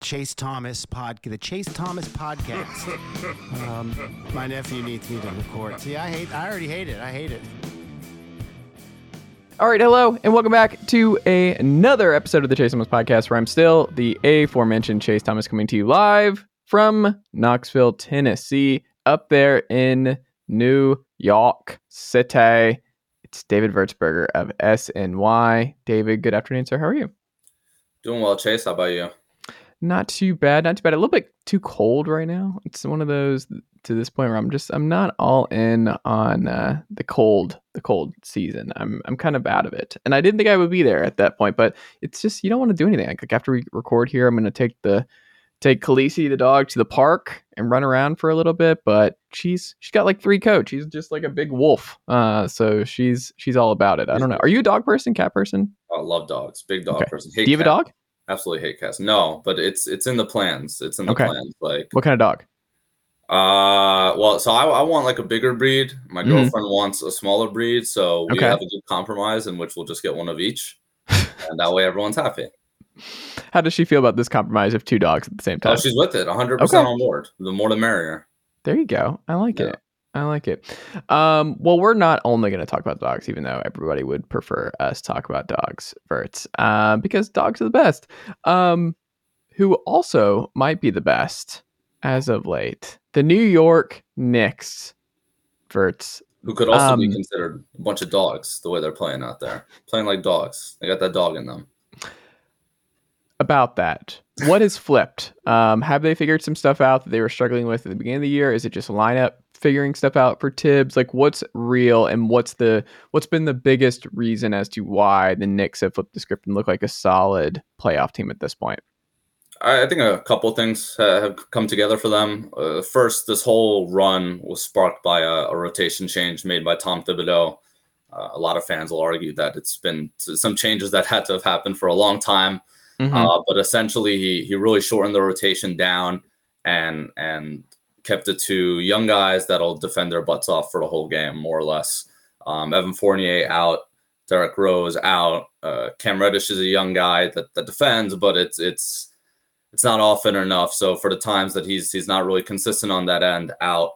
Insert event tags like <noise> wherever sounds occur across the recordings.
Chase Thomas podcast, the Chase Thomas podcast. <laughs> um, my nephew needs me to record. See, I hate. I already hate it. I hate it. All right, hello, and welcome back to a, another episode of the Chase Thomas podcast, where I'm still the aforementioned Chase Thomas coming to you live from Knoxville, Tennessee, up there in New York City. It's David Vertsberger of SNY. David, good afternoon, sir. How are you? Doing well, Chase. How about you? Not too bad. Not too bad. A little bit too cold right now. It's one of those to this point where I'm just I'm not all in on uh, the cold the cold season. I'm I'm kind of out of it, and I didn't think I would be there at that point. But it's just you don't want to do anything. Like after we record here, I'm going to take the take Khaleesi the dog to the park and run around for a little bit. But she's she's got like three coats. She's just like a big wolf. Uh, so she's she's all about it. I don't know. Are you a dog person, cat person? I love dogs. Big dog Okay. person. Hate Do you have a dog? Absolutely hate cats. No, but it's it's in the plans. It's in the Okay. plans. Like, What kind of dog? uh, well, so I, I want like a bigger breed. My Mhm. girlfriend wants a smaller breed, so we Okay. have a good compromise in which we'll just get one of each, <laughs> and that way everyone's happy. How does she feel about this compromise of two dogs at the same time? Oh, she's with it, 100 percent on board. The more the merrier. There you go. I like Yeah. it. I like it. Um, well, we're not only going to talk about dogs, even though everybody would prefer us talk about dogs, Verts, uh, because dogs are the best. Um, who also might be the best as of late, the New York Knicks, Verts. Who could also be Um, considered a bunch of dogs the way they're playing out there, playing like dogs. They got that dog in them. About that, what has flipped? Um, have they figured some stuff out that they were struggling with at the beginning of the year? Is it just a lineup figuring stuff out for Thibs? Like, what's real and what's the what's been the biggest reason as to why the Knicks have flipped the script and look like a solid playoff team at this point? I think a couple things uh, have come together for them. Uh, first, this whole run was sparked by a, a rotation change made by Tom Thibodeau. Uh, a lot of fans will argue that it's been some changes that <laughs> had to have happened for a long time, Mhm. uh, but essentially he he really shortened the rotation down and and kept it to young guys that'll defend their butts off for the whole game, more or less. Um, Evan Fournier out, Derrick Rose out. Uh, Cam Reddish is a young guy that, that defends, but it's it's it's not often enough. So for the times that he's he's not really consistent on that end, out.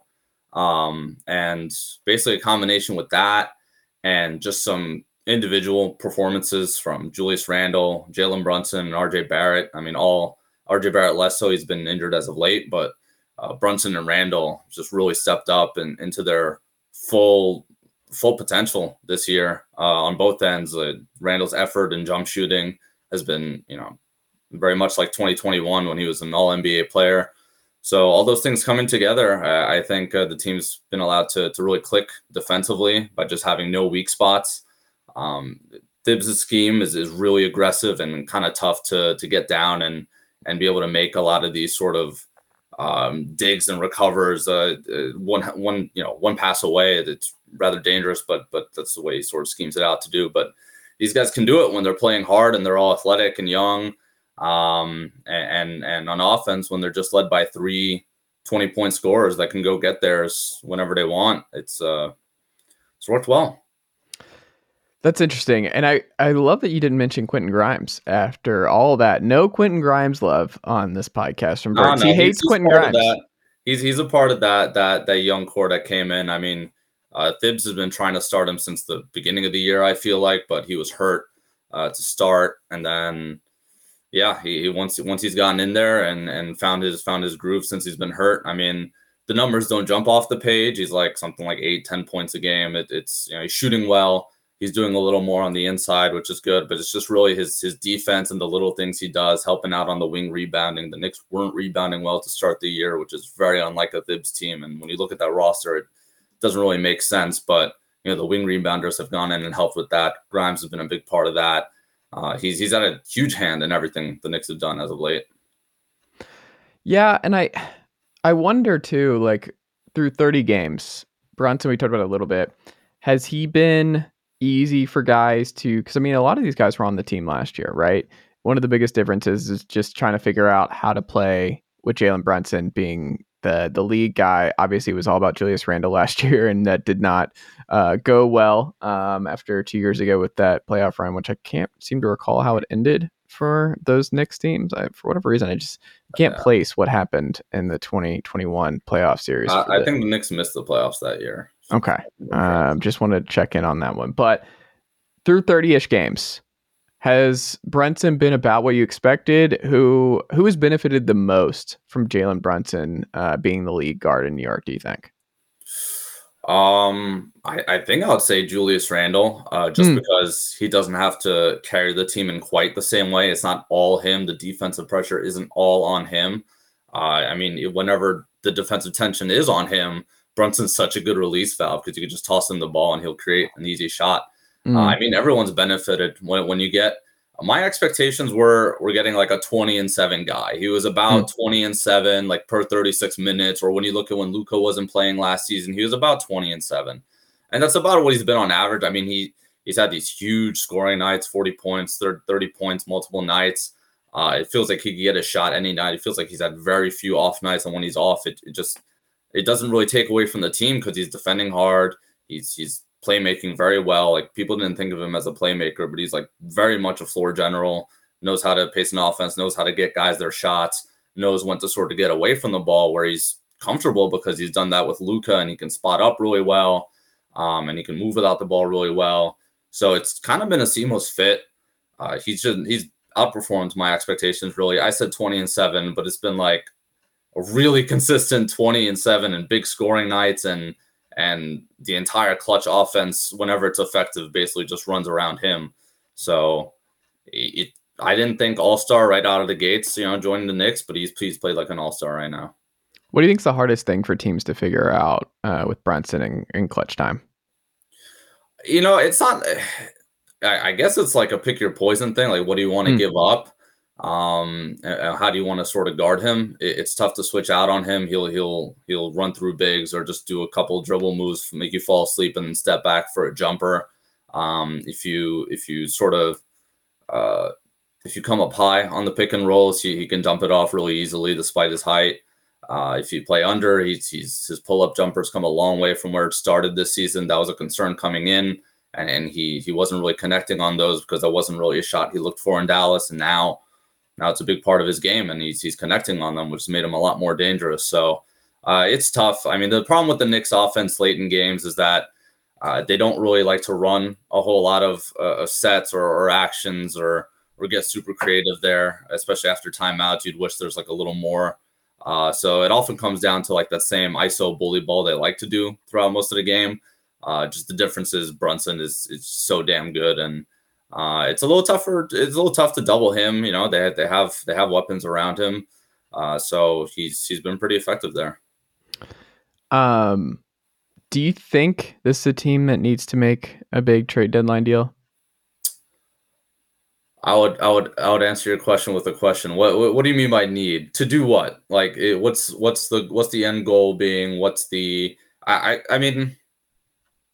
Um, and basically a combination with that and just some individual performances from Julius Randle, Jalen Brunson, and RJ Barrett. I mean, all RJ Barrett less so he's been injured as of late, but uh, Brunson and Randle just really stepped up and into their full full potential this year uh, on both ends. Uh, Randle's effort and jump shooting has been, you know, very much like 2021 when he was an All NBA player. So all those things coming together, uh, I think uh, the team's been allowed to to really click defensively by just having no weak spots. Um, Thibs' scheme is, is really aggressive and kind of tough to to get down and and be able to make a lot of these sort of um, digs and recovers. Uh, uh, one one you know one pass away, it's rather dangerous, but but that's the way he sort of schemes it out to do. But these guys can do it when they're playing hard and they're all athletic and young. Um, and and on offense, when they're just led by three 20 point scorers that can go get theirs whenever they want, it's uh it's worked well. That's interesting, and I I love that you didn't mention Quentin Grimes after all that. No Quentin Grimes love on this podcast from No, no, he hates Quentin Grimes. that. He's he's a part of that that that young core that came in. I mean, uh, Thibs has been trying to start him since the beginning of the year. I feel like, but he was hurt uh, to start, and then yeah, he, he once once he's gotten in there and and found his found his groove since he's been hurt. I mean, the numbers don't jump off the page. He's like something like eight, 10 points a game. It, it's you know he's shooting well. He's doing a little more on the inside, which is good. But it's just really his his defense and the little things he does, helping out on the wing rebounding. The Knicks weren't rebounding well to start the year, which is very unlike a Thibs team. And when you look at that roster, it doesn't really make sense. But you know the wing rebounders have gone in and helped with that. Grimes has been a big part of that. Uh, he's he's had a huge hand in everything the Knicks have done as of late. Yeah, and I I wonder too, like through 30 games, Brunson, we talked about a little bit. Has he been easy for guys to because I mean a lot of these guys were on the team last year, right? One of the biggest differences is just trying to figure out how to play with Jalen Brunson being the the lead guy. Obviously, it was all about Julius Randle <laughs> last year, and that did not uh, go well um, after two years ago with that playoff run, which I can't seem to recall how it ended for those Knicks teams. I, for whatever reason, I just can't yeah. place what happened in the 2021 playoff series. Uh, I think the Knicks missed the playoffs that year. Okay. Um, just want to check in on that one. But through 30 ish games, has Brunson been about what you expected? Who who has benefited the most from Jalen Brunson uh, being the lead guard in New York, do you think? Um, I, I think I would say Julius Randle, uh, just mm. because he doesn't have to carry the team in quite the same way. It's not all him. The defensive pressure isn't all on him. Uh, I mean, whenever the defensive tension is on him, Brunson's such a good release valve because you can just toss him the ball and he'll create an easy shot. Mm. Uh, I mean, everyone's benefited when when you get my expectations were we're getting like a 20 and 7 guy. He was about mm. 20 and 7 like per 36 minutes or when you look at when Luka wasn't playing last season, he was about 20 and 7. And that's about what he's been on average. I mean, he he's had these huge scoring nights, 40 points, 30 points multiple nights. Uh, it feels like he could get a shot any night. It feels like he's had very few off nights, and when he's off, it, it just it doesn't really take away from the team because he's defending hard. He's he's playmaking very well. Like people didn't think of him as a playmaker, but he's like very much a floor general, knows how to pace an offense, knows how to get guys their shots, knows when to sort of get away from the ball where he's comfortable because he's done that with Luka and he can spot up really well. Um, and he can move without the ball really well. So it's kind of been a seamless fit. Uh, he's just he's outperformed my expectations really. I said 20 and 7, but it's been like a really consistent 20 and 7 and big scoring nights and and the entire clutch offense, whenever it's effective, basically just runs around him. So it, I didn't think all star right out of the gates, you know, joining the Knicks, but he's he's played like an all star right now. What do you think's the hardest thing for teams to figure out uh, with Brunson in, in clutch time? You know, it's not. <sighs> I, I guess it's like a pick your poison thing. Like, what do you want to mm. give up? Um, how do you want to sort of guard him? It's tough to switch out on him. He'll he'll he'll run through bigs or just do a couple dribble moves, make you fall asleep, and then step back for a jumper. Um, if you if you sort of uh, if you come up high on the pick and rolls, he, he can dump it off really easily despite his height. Uh, if you play under, he's, he's his pull up jumpers come a long way from where it started this season. That was a concern coming in, and, and he he wasn't really connecting on those because that wasn't really a shot he looked for in Dallas. And now now it's a big part of his game, and he's he's connecting on them, which made him a lot more dangerous. So uh, it's tough. I mean, the problem with the Knicks offense late in games is that uh, they don't really like to run a whole lot of, uh, sets or, or, actions or or get super creative there, especially after timeouts. You'd wish there's like a little more. Uh, so it often comes down to like that same ISO bully ball they like to do throughout most of the game. Uh, just the difference is Brunson is is so damn good and uh, it's a little tougher. It's a little tough to double him. You know, they they have they have weapons around him, uh, so he's he's been pretty effective there. Um, do you think this is a team that needs to make a big trade deadline deal? I would I would I would answer your question with a question. What what, what do you mean by need to do what? Like it, what's what's the what's the end goal being? What's the I I, I mean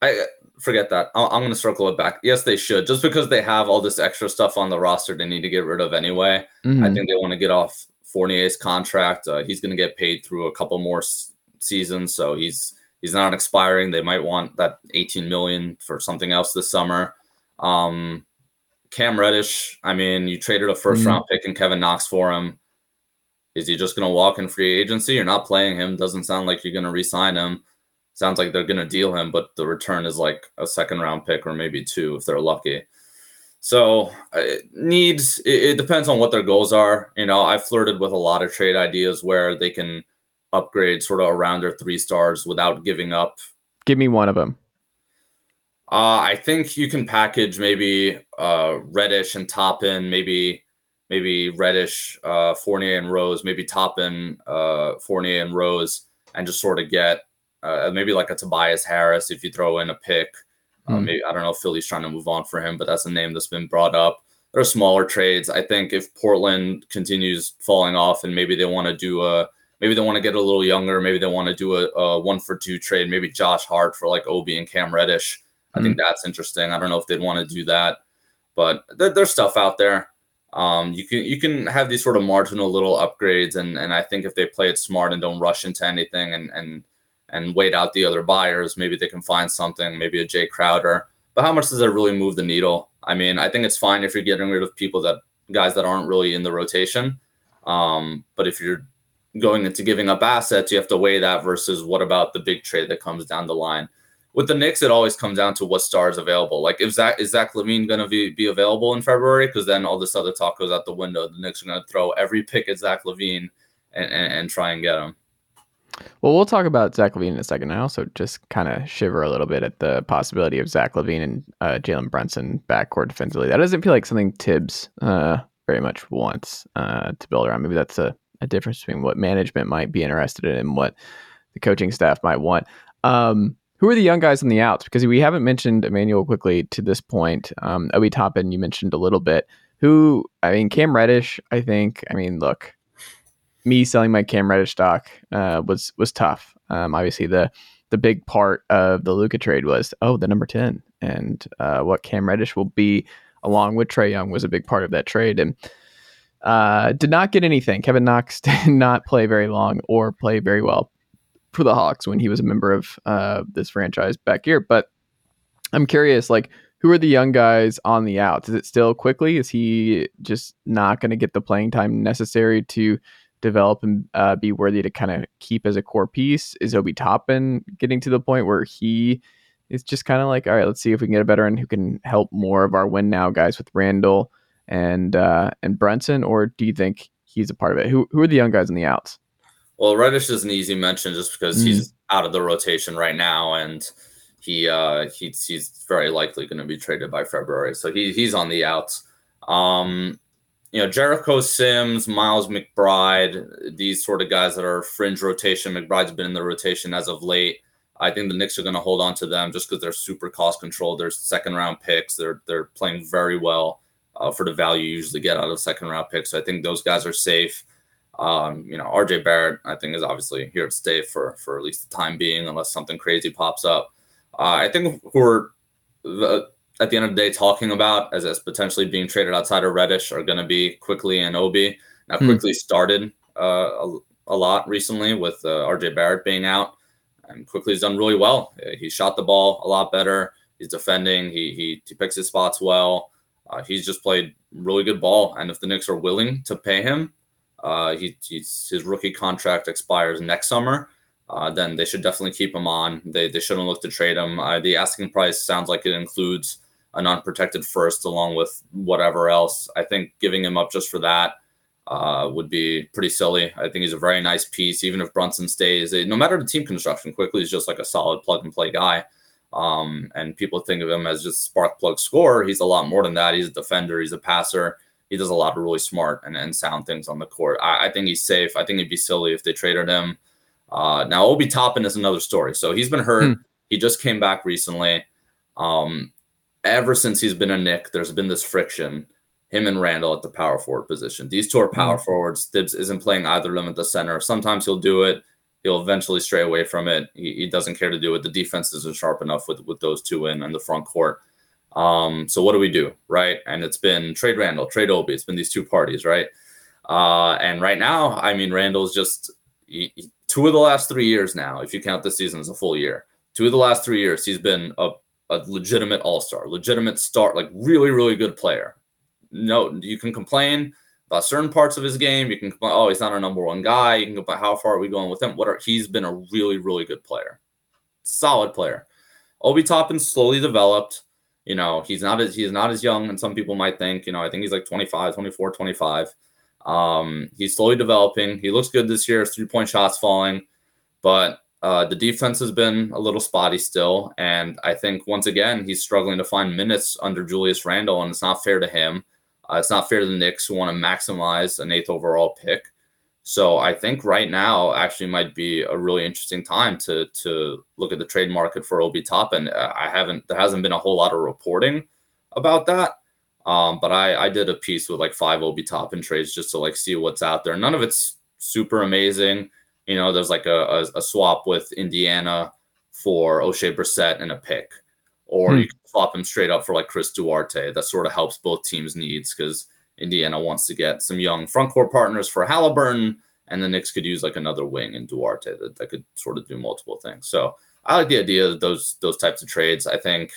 I forget that. i am going to circle it back. Yes, they should. Just because they have all this extra stuff on the roster, they need to get rid of anyway. Mm-hmm. I think they want to get off Fournier's contract. Uh, he's going to get paid through a couple more s- seasons, so he's he's not expiring. They might want that 18 million for something else this summer. Um, Cam Reddish. I mean, you traded a 1st mm-hmm. round pick and Kevin Knox for him. Is he just going to walk in free agency? You're not playing him. Doesn't sound like you're going to re-sign him sounds like they're going to deal him, but the return is like a second round pick or maybe two if they're lucky. So it needs it, it, depends on what their goals are. You know, I flirted with a lot of trade ideas where they can upgrade sort of around their three stars without giving up. Give me one of them. Uh, I think you can package maybe uh, Reddish and Toppin, maybe maybe Reddish, uh, Fournier and Rose, maybe Toppin, uh, Fournier and Rose, and just sort of get uh, maybe like a Tobias Harris if you throw in a pick. Uh, Mm. maybe I don't know if Philly's trying to move on for him, but that's a name that's been brought up. There are smaller trades. I think if Portland continues falling off and maybe they want to do a maybe they want to get a little younger, maybe they want to do a, a one for two trade, maybe Josh Hart for like Obi and Cam Reddish. I think that's interesting. I don't know if they'd want to do that, but there, there's stuff out there. Um, you can you can have these sort of marginal little upgrades, and and I think if they play it smart and don't rush into anything and and and wait out the other buyers, maybe they can find something, maybe a Jae Crowder. But how much does that really move the needle? I mean, I think it's fine if you're getting rid of people that guys that aren't really in the rotation. Um, but if you're going into giving up assets, you have to weigh that versus what about the big trade that comes down the line. With the Knicks, it always comes down to what stars available. Like if Zach is Zach LaVine going to be, be available in February? Because then all this other talk goes out the window. The Knicks are going to throw every pick at Zach LaVine and, and, and try and get him. Well, we'll talk about Zach LaVine in a second. I also just kind of shiver a little bit at the possibility of Zach Levine and uh, Jalen Brunson backcourt defensively. That doesn't feel like something Thibs uh, very much wants uh, to build around. Maybe that's a, a difference between what management might be interested in and what the coaching staff might want. Um, who are the young guys on the outs? Because we haven't mentioned Immanuel Quickley to this point. Um, Obi Toppin, you mentioned a little bit. Who, I mean, Cam Reddish, I think, I mean, look, me selling my Cam Reddish stock uh, was was tough. Um, obviously, the the big part of the Luka trade was oh the number ten and uh, what Cam Reddish will be along with Trae Young was a big part of that trade and uh, did not get anything. Kevin Knox <laughs> did not play very long or play very well for the Hawks when he was a member of uh, this franchise back here. But I'm curious, like who are the young guys on the outs? Is it still Quickley? Is he just not going to get the playing time necessary to develop and uh, be worthy to kind of keep as a core piece? Is Obi Toppin getting to the point where he is just kind of like, all right, let's see if we can get a better end who can help more of our win now guys with Randle and uh, and Brunson, or do you think he's a part of it? Who who are the young guys in the outs? Well, Reddish is an easy mention just because Mm. he's out of the rotation right now, and he uh, he's he's very likely going to be traded by February, so he he's on the outs. Um, you know, Jericho Sims, Miles McBride, these sort of guys that are fringe rotation. McBride's been in the rotation as of late. I think the Knicks are going to hold on to them just because they're super cost controlled. They're second round picks. They're they're playing very well uh, for the value you usually get out of second round picks. So I think those guys are safe. Um, you know, RJ Barrett, I think, is obviously here to stay for for at least the time being, unless something crazy pops up. Uh, I think who are the, at the end of the day talking about as, as potentially being traded outside of Reddish are going to be Quickley and Obi. Now, Hmm. Quickley started uh, a, a lot recently with uh, RJ Barrett being out, and Quickley has done really well. Uh, He shot the ball a lot better. He's defending. He he, he picks his spots well. Uh, he's just played really good ball. And if the Knicks are willing to pay him, uh, he, he's, his rookie contract expires next summer. Uh, then they should definitely keep him on. They, they shouldn't look to trade him. Uh, the asking price sounds like it includes an unprotected first along with whatever else. I think giving him up just for that uh, would be pretty silly. I think he's a very nice piece, even if Brunson stays. No matter the team construction, Quickley he's just like a solid plug and play guy. Um, and people think of him as just spark plug scorer. He's a lot more than that. He's a defender. He's a passer. He does a lot of really smart and, and sound things on the court. I, I think he's safe. I think it'd be silly if they traded him. Uh, now Obi Toppin is another story. So he's been hurt. Hmm. He just came back recently. Um, ever since he's been a Knick, there's been this friction. Him and Randle at the power forward position. These two are power forwards. Thibs isn't playing either of them at the center. Sometimes he'll do it. He'll eventually stray away from it. He, he doesn't care to do it. The defense isn't sharp enough with with those two in in the front court. Um, so what do we do, right? And it's been trade Randle, trade Obi. It's been these two parties, right? Uh, and right now, I mean, Randle's just he, he- two of the last three years now, if you count the season as a full year. Two of the last three years, he's been a, a legitimate all star, legitimate start, like really, really good player. No, you can complain about certain parts of his game. You can complain, oh, he's not our number one guy. You can complain, how far are we going with him? What are he's been a really, really good player, solid player. Obi Toppin slowly developed. You know, he's not as he's not as young, and some people might think. You know, I think he's like 25, 24, 25. Um, he's slowly developing. He looks good this year. Three point shots falling, but uh, the defense has been a little spotty still. And I think once again, he's struggling to find minutes under Julius Randle, and it's not fair to him. Uh, it's not fair to the Knicks who want to maximize an eighth overall pick. So I think right now actually might be a really interesting time to to look at the trade market for Obi Toppin. Uh, I haven't there hasn't been a whole lot of reporting about that. Um, but I, I did a piece with like five Obi Toppin trades just to like see what's out there. None of it's super amazing. You know, there's like a, a, a swap with Indiana for Oshae Brissett and a pick, or hmm. you can swap him straight up for like Chris Duarte. That sort of helps both teams' needs because Indiana wants to get some young front court partners for Halliburton, and the Knicks could use like another wing in Duarte that, that could sort of do multiple things. So I like the idea of those those types of trades. I think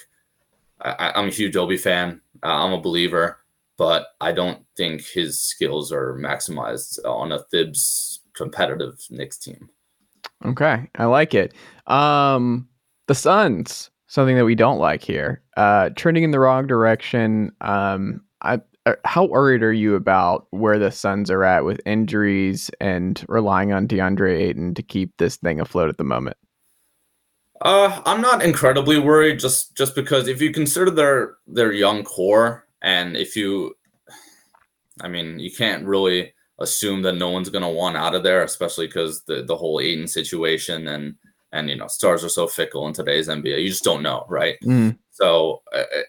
I, am a huge Obi fan. Uh, I'm a believer, but I don't think his skills are maximized on a Thibs competitive Knicks team. Okay, I like it. Um, the Suns, something that we don't like here, uh, trending in the wrong direction. Um, I, uh, how worried are you about where the Suns are at with injuries and relying on DeAndre Ayton to keep this thing afloat at the moment? Uh, I'm not incredibly worried, just just because if you consider their their young core, and if you, I mean, you can't really assume that no one's going to want out of there, especially because the the whole Ayton situation and and you know stars are so fickle in today's NBA. You just don't know, right? Mm. So, uh, uh,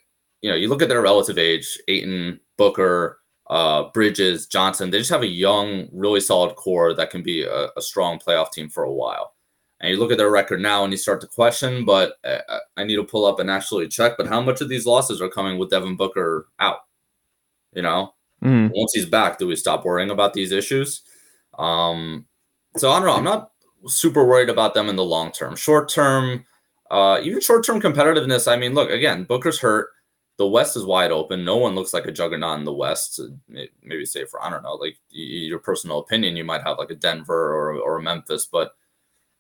you know, you look at their relative age: Ayton, Booker, uh, Bridges, Johnson. They just have a young, really solid core that can be a, a strong playoff team for a while. And you look at their record now and you start to question, but uh, uh, I need to pull up and actually check. But how much of these losses are coming with Devin Booker out? You know, mm. once he's back, do we stop worrying about these issues? Um, so I don't know. I'm not super worried about them in the long term. Short term, uh, even short term competitiveness. I mean, look again, Booker's hurt. The West is wide open. No one looks like a juggernaut in the West. Maybe say for I don't know, like your personal opinion, you might have like a Denver or or a Memphis, but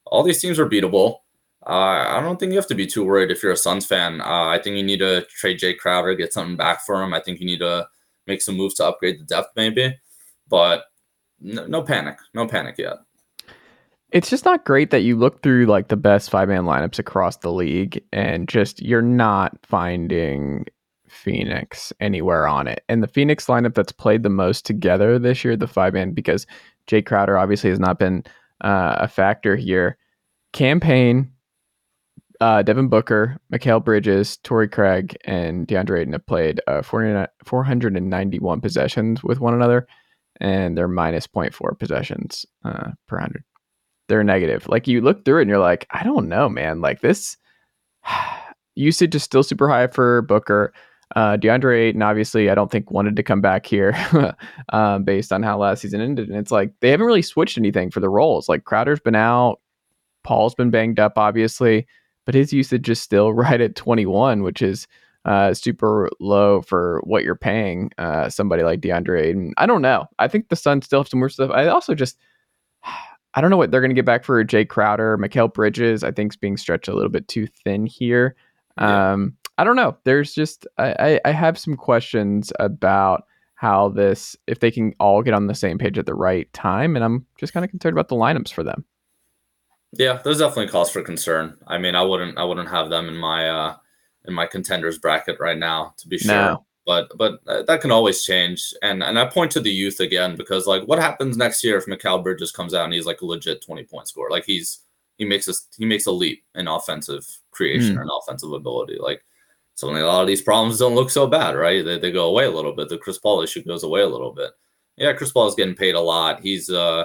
all these teams are beatable. Uh, I don't think you have to be too worried if you're a Suns fan. Uh, I think you need to trade Jae Crowder, get something back for him. I think you need to make some moves to upgrade the depth, maybe. But no, no panic, no panic yet. It's just not great that you look through like the best five man lineups across the league and just you're not finding Phoenix anywhere on it. And the Phoenix lineup that's played the most together this year, the five man, because Jae Crowder obviously has not been uh, a factor here. Cam Payne, uh, Devin Booker, Mikal Bridges, Torrey Craig, and DeAndre Ayton have played uh, 491 possessions with one another, and they're minus 0.4 possessions uh, per 100. They're negative. Like you look through it and you're like, I don't know, man. Like this <sighs> usage is still super high for Booker. Uh, DeAndre Ayton, obviously, I don't think wanted to come back here <laughs> um, based on how last season ended. And it's like they haven't really switched anything for the roles. Like Crowder's been out, Paul's been banged up, obviously, but his usage is still <laughs> right at 21, which is uh, super low for what you're paying uh, somebody like DeAndre Ayton. I don't know. I think the Suns still have some more stuff. I also just. <sighs> I don't know what they're going to get back for Jae Crowder. Mikal Bridges, I think, is being stretched a little bit too thin here. Yeah. Um, I don't know. There's just I, I have some questions about how this if they can all get on the same page at the right time, and I'm just kind of concerned about the lineups for them. Yeah, there's definitely cause for concern. I mean, I wouldn't I wouldn't have them in my uh in my contenders bracket right now to be sure. No. But but uh, that can always change. And and I point to the youth again because like what happens next year if Mikal Bridges comes out and he's like a legit 20 point scorer? Like he's he makes us he makes a leap in offensive creation mm. and offensive ability. Like suddenly a lot of these problems don't look so bad, right? They, they go away a little bit. The Chris Paul issue goes away a little bit. Yeah, Chris Paul is getting paid a lot. He's uh,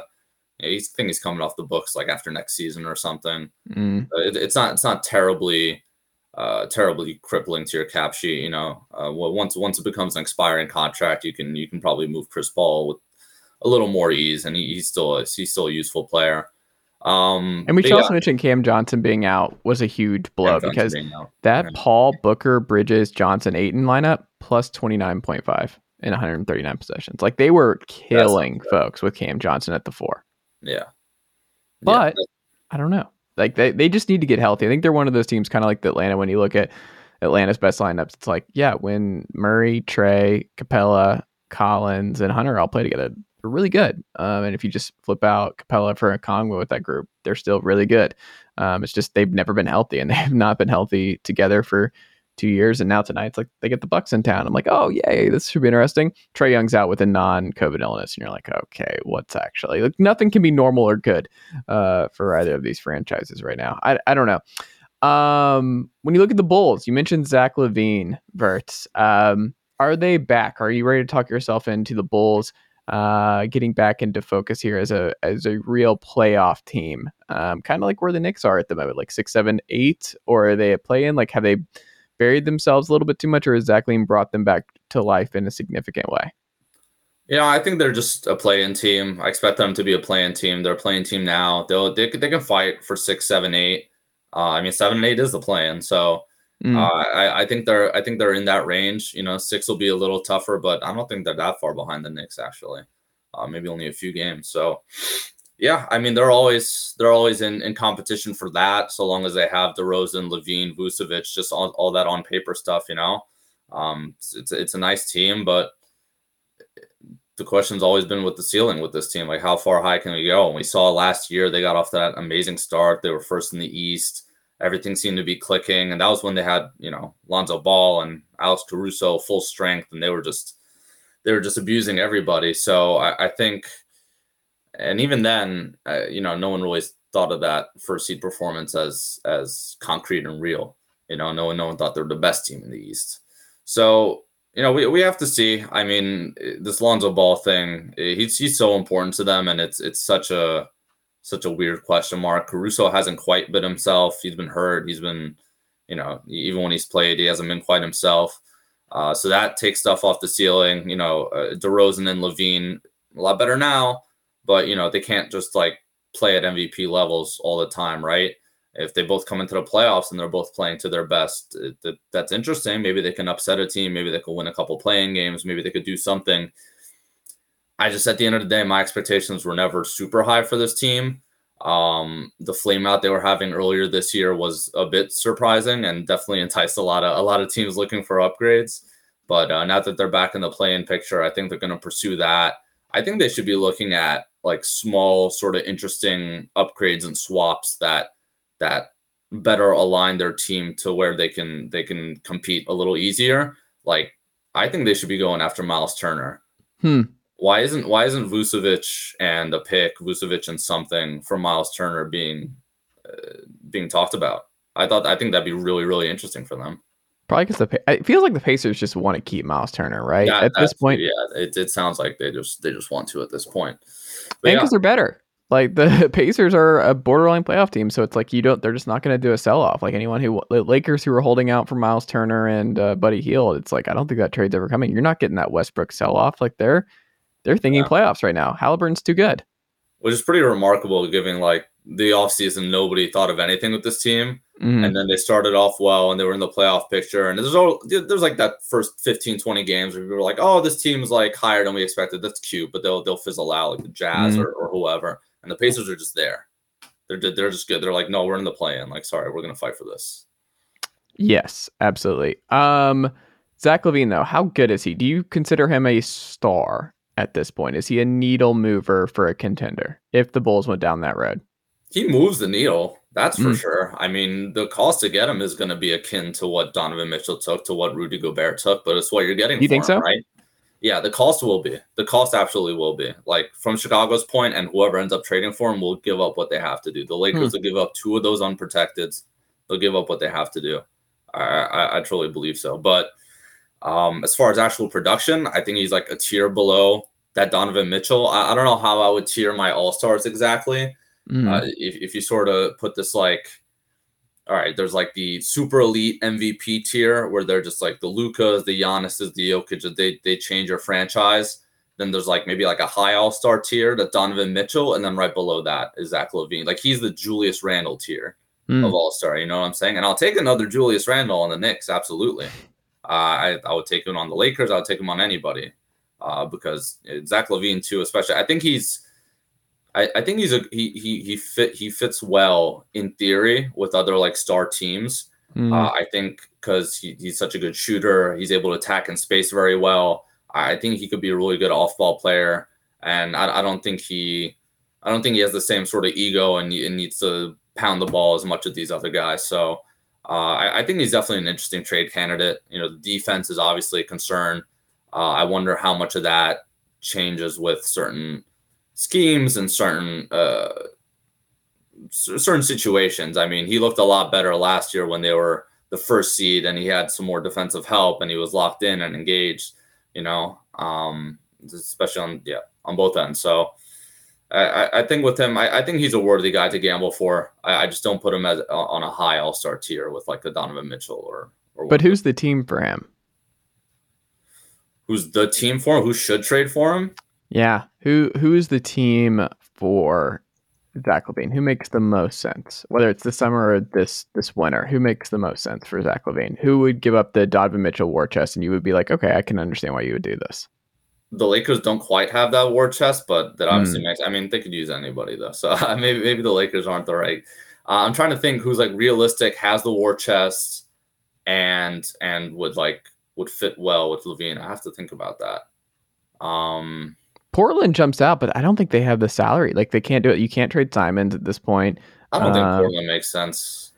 he's I think he's coming off the books like after next season or something. Mm. It, it's not it's not terribly uh, terribly crippling to your cap sheet. You know, uh, well, once once it becomes an expiring contract, you can you can probably move Chris Paul with a little more ease, and he, he's still a, he's still a useful player. Um, and we should yeah. also mention Cam Johnson being out was a huge blow because that yeah. Paul Booker Bridges Johnson Ayton lineup plus twenty nine point five in 139 possessions. Like they were killing folks with Cam Johnson at the four. Yeah. But yeah. I don't know. Like they, they just need to get healthy. I think they're one of those teams kind of like the Atlanta when you look at Atlanta's best lineups. It's like, yeah, when Murray, Trae, Capela, Collins, and Hunter all play together, they're really good. Um, and if you just flip out Capela for Okongwu with that group, they're still really good. Um, it's just they've never been healthy and <laughs> they have not been healthy together for two years. And now tonight it's like they get the Bucks in town. I'm like, oh yay, this should be interesting. Trae Young's out with a non-COVID illness, and you're like, okay, what's actually like nothing can be normal or good uh, for either of these franchises right now. I I don't know. Um, when you look at the Bulls, you mentioned Zach LaVine, Verts. Um, are they back? Are you ready to talk yourself into the Bulls? Uh, getting back into focus here as a as a real playoff team, um, kind of like where the Knicks are at the moment, like six, seven, eight, or are they playing? Like, have they buried themselves a little bit too much, or has Zach LaVine brought them back to life in a significant way? You know, I think they're just a play-in team. I expect them to be a play-in team. They're a play-in team now. They'll they, they can fight for six, seven, eight. Uh, I mean, seven and eight is the plan. So mm. uh, I, I think they're I think they're in that range. You know, six will be a little tougher, but I don't think they're that far behind the Knicks actually. Uh, maybe only a few games. So yeah, I mean they're always they're always in, in competition for that, so long as they have DeRozan, LaVine, Vucevic, just all, all that on paper stuff, you know. Um, it's, it's it's a nice team, but the question's always been with the ceiling with this team, like how far high can we go? And we saw last year they got off that amazing start. They were first in the East. Everything seemed to be clicking, and that was when they had you know Lonzo Ball and Alex Caruso full strength, and they were just they were just abusing everybody. So I, I think and even then, uh, you know, no one really thought of that first seed performance as as concrete and real. You know, no one no one thought they were the best team in the East. So you know, we, we have to see. I mean, this Lonzo Ball thing, he's he's so important to them, and it's it's such a such a weird question mark. Caruso hasn't quite been himself. He's been hurt. He's been, you know, even when he's played, he hasn't been quite himself. Uh, so that takes stuff off the ceiling. You know, uh, DeRozan and LaVine a lot better now but you know they can't just like play at MVP levels all the time, right? If they both come into the playoffs and they're both playing to their best, it, that's interesting. Maybe they can upset a team. Maybe they could win a couple playing games. Maybe they could do something. I just, at the end of the day, my expectations were never super high for this team. Um, the flame out they were having earlier this year was a bit surprising and definitely enticed a lot of a lot of teams looking for upgrades. But uh, now that they're back in the play-in picture, I think they're going to pursue that. I think they should be looking at like small sort of interesting upgrades and swaps that that better align their team to where they can they can compete a little easier. Like I think they should be going after Miles Turner. Hmm. Why isn't why isn't Vucevic and a pick Vucevic and something for Miles Turner being uh, being talked about? I thought I think that'd be really really interesting for them. Probably because the it feels like the Pacers just want to keep Miles Turner, right? Yeah, at this point, yeah, it, it sounds like they just they just want to at this point. But and because yeah. they're better. Like the <laughs> Pacers are a borderline playoff team, so it's like you don't. They're just not going to do a sell off. Like anyone who the Lakers who were holding out for Miles Turner and uh, Buddy Hield, it's like I don't think that trade's ever coming. You're not getting that Westbrook sell off. Like they're they're thinking yeah. playoffs right now. Halliburton's too good, which is pretty remarkable given like the offseason nobody thought of anything with this team Mm-hmm. And then they started off well and they were in the playoff picture. And there's all there's like that first 15, 20 games where people were like, oh, this team's like higher than we expected. That's cute, but they'll they'll fizzle out like the Jazz mm-hmm. or, or whoever. And the Pacers are just there. They're they're just good. They're like, no, we're in the play in. Like, sorry, we're gonna fight for this. Yes, absolutely. Um Zach LaVine, though, how good is he? Do you consider him a star at this point? Is he a needle mover for a contender if the Bulls went down that road? He moves the needle. That's for mm. sure. I mean, the cost to get him is going to be akin to what Donovan Mitchell took, to what Rudy Gobert took, but it's what you're getting. You think him, so? Right? Yeah, the cost will be. The cost absolutely will be. Like from Chicago's point, and whoever ends up trading for him will give up what they have to do. The Lakers mm. will give up two of those unprotected. They'll give up what they have to do. I, I, I truly believe so. But um, as far as actual production, I think he's like a tier below that Donovan Mitchell. I, I don't know how I would tier my All Stars exactly Mm. Uh, if, if you sort of put this like, all right, there's like the super elite MVP tier where they're just like the Lukas, the Giannis's, the Jokic, they they change your franchise. Then there's like maybe like a high all star tier that Donovan Mitchell, and then right below that is Zach LaVine. Like he's the Julius Randle tier mm. of all star. You know what I'm saying? And I'll take another Julius Randle on the Knicks, absolutely. Uh, I I would take him on the Lakers. I would take him on anybody uh, because Zach LaVine too, especially. I think he's I, I think he's a he he he fit he fits well in theory with other like star teams. Mm. Uh, I think because he, he's such a good shooter, he's able to attack in space very well. I think he could be a really good off ball player. and I, I don't think he, I don't think he has the same sort of ego and, and needs to pound the ball as much as these other guys. So uh, I, I, think he's definitely an interesting trade candidate. You know, the defense is obviously a concern. Uh, I wonder how much of that changes with certain schemes and certain uh, certain situations. I mean, he looked a lot better last year when they were the first seed and he had some more defensive help and he was locked in and engaged. You know, um, especially on yeah on both ends. So I, I think with him, I, I, think he's a worthy guy to gamble for. I, I just don't put him as on a high All Star tier with like the Donovan Mitchell or. or but who's the team for him? Who's the team for him? Who should trade for him? Yeah, who who is the team for Zach LaVine? Who makes the most sense? Whether it's this summer or this this winter, who makes the most sense for Zach LaVine? Who would give up the Donovan Mitchell war chest, and you would be like, okay, I can understand why you would do this the Lakers don't quite have that war chest, but that obviously mm. makes. I mean, they could use anybody though, so <laughs> maybe maybe the Lakers aren't the right. Uh, I'm trying to think who's like realistic, has the war chest, and and would like would fit well with LaVine. I have to think about that. Um, Portland jumps out, but I don't think they have the salary. Like they can't do it. You can't trade Simons at this point. I don't uh, think Portland makes sense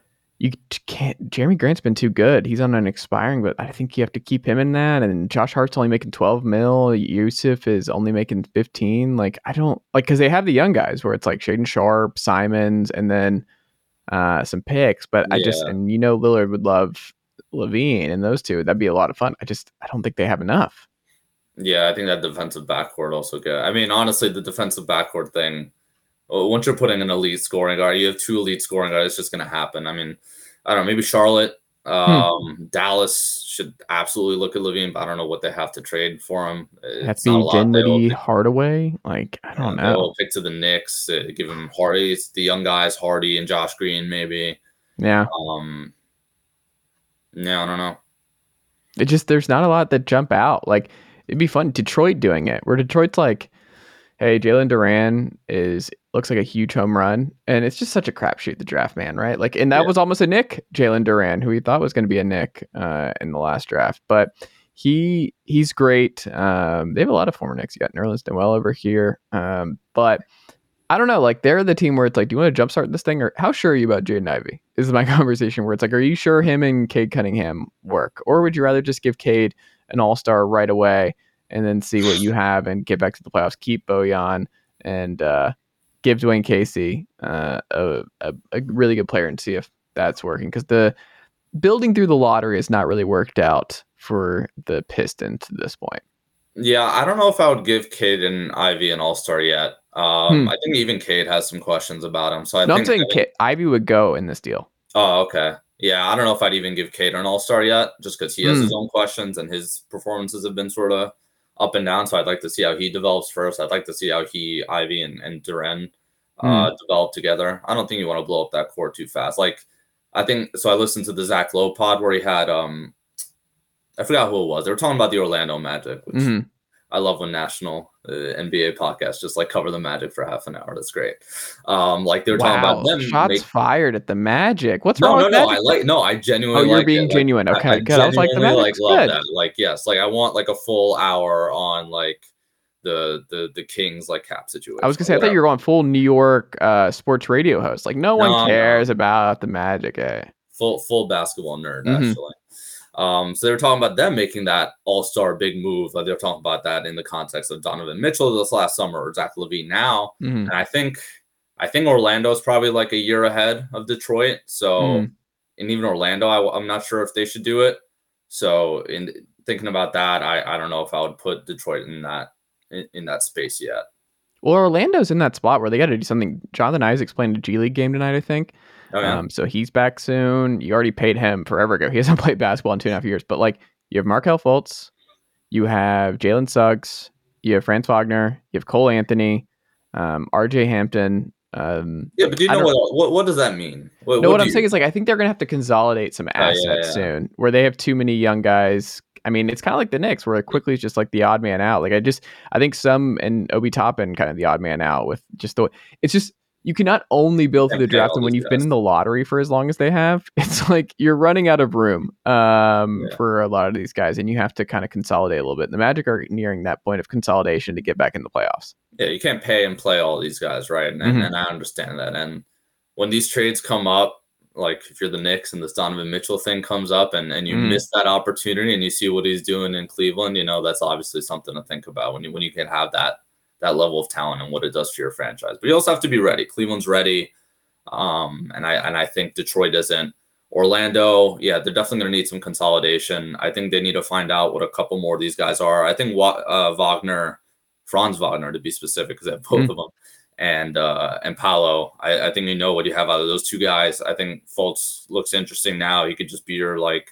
you can't. Jerami Grant's been too good. He's on an expiring, but I think you have to keep him in that. And Josh Hart's only making twelve mil. Jusuf is only making fifteen. Like I don't like because they have the young guys where it's like Shaedon Sharpe, Simons, and then uh, some picks. But yeah. I just and you know Lillard would love LaVine and those two. That'd be a lot of fun. I just I don't think they have enough. Yeah, I think that defensive backcourt also good. I mean, honestly, the defensive backcourt thing once you're putting an elite scoring guard, you have two elite scoring guards. It's just going to happen. I mean, I don't know. Maybe Charlotte, hmm. um, hmm. Dallas should absolutely look at LaVine, but I don't know what they have to trade for him. It's Happy Dinwiddie, Hardaway. Like I don't know. They'll pick to the Knicks, uh, give him Hardy. It's the young guys, Hardy and Josh Green, maybe. Yeah. Um. Yeah, I don't know. It just there's not a lot that jump out. Like it'd be fun. Detroit doing it, where Detroit's like hey, Jalen Duren is looks like a huge home run, and it's just such a crapshoot the draft man, right? Like, and that yeah. was almost a Knick Jalen Duren, who we thought was going to be a Knick uh, in the last draft, but he he's great. Um, they have a lot of former Knicks. You got Nerlens Noel over here, um, but I don't know. Like, they're the team where it's like, do you want to jumpstart this thing, or how sure are you about Jaden Ivey? Is my <laughs> conversation where it's like, are you sure him and Cade Cunningham work, or would you rather just give Cade an All Star right away? and then see what you <sighs> have and get back to the playoffs. Keep Bojan and uh, give Dwane Casey uh, a, a, a, really good player and see if that's working because the building through the lottery has not really worked out for the Pistons to this point. Yeah, I don't know if I would give Cade and Ivey an All Star yet. Um, hmm. I think even Cade has some questions about him. So I no, think I'm saying Ivey would go in this deal. Oh, okay. Yeah, I don't know if I'd even give Cade an All Star yet, just because he has hmm. his own questions and his performances have been sort of up and down. So I'd like to see how he develops first. I'd like to see how he, Ivey, and, and Duren uh, mm. develop together. I don't think you want to blow up that core too fast. Like I think so. I listened to the Zach Lowe pod where he had um, I forgot who it was. They were talking about the Orlando Magic, which mm-hmm. I love when national uh, NBA podcasts just like cover the Magic for half an hour. That's great. Um, like they were wow. talking about them. Shots make... fired at the Magic. What's no, wrong? No, no, no. I like. No, I genuinely. Oh, you're like being it. genuine. Like, okay, I, good. I, was like, the Magic's like love good. that. Like, yes, like I want like a full hour on like the the the Kings like cap situation. I was gonna say I thought you were on full New York uh, sports radio host. Like no, no one cares no. about the Magic. Eh? Full full basketball nerd mm-hmm. actually. Um, so they were talking about them making that All Star big move. Like they were talking about that in the context of Donovan Mitchell this last summer or Zach Levine now. Mm-hmm. And I think I think Orlando is probably like a year ahead of Detroit. So mm. and even Orlando, I, I'm not sure if they should do it. So in thinking about that, I I don't know if I would put Detroit in that in, in that space yet. Well, Orlando's in that spot where they got to do something. Jonathan Isaac's playing a G League game tonight, I think. Oh, yeah. um, so he's back soon. You already paid him forever ago. <laughs> He hasn't played basketball in two and a half years. But like, you have Markelle Fultz, you have Jalen Suggs, you have Franz Wagner, you have Cole Anthony, um, R.J. Hampton. Um, yeah, but do you know what, what, what does that mean? What, no, what, what I'm you... saying is like I think they're gonna have to consolidate some assets yeah, yeah, soon, where they have too many young guys I mean, it's kind of like the Knicks, where Quickley is just like the odd man out. Like I just, I think some and Obi Toppin kind of the odd man out with just the. It's just you cannot only build through the draft and when you've been in the lottery for as long as they have <laughs> it's like you're running out of room um, Yeah. for a lot of these guys and you have to kind of consolidate a little bit the magic are nearing that point of consolidation to get back in the playoffs Yeah, you can't pay and play all these guys, right? And, Mhm. and I understand that. And when these trades come up, like if you're the Knicks and this Donovan Mitchell thing comes up and, and you Mhm. miss that opportunity and you see what he's doing in Cleveland, you know, that's obviously something to think about when you when you can have that that level of talent and what it does for your franchise. But you also have to be ready. Cleveland's ready. Um, and I and I think Detroit isn't. Orlando, yeah, they're definitely going to need some consolidation. I think they need to find out what a couple more of these guys are. I think Wa- uh, Wagner, Franz Wagner to be specific, because they have both Mm. of them, and uh, and Paolo. I, I think you know what you have out of those two guys. I think Fultz looks interesting now. He could just be your like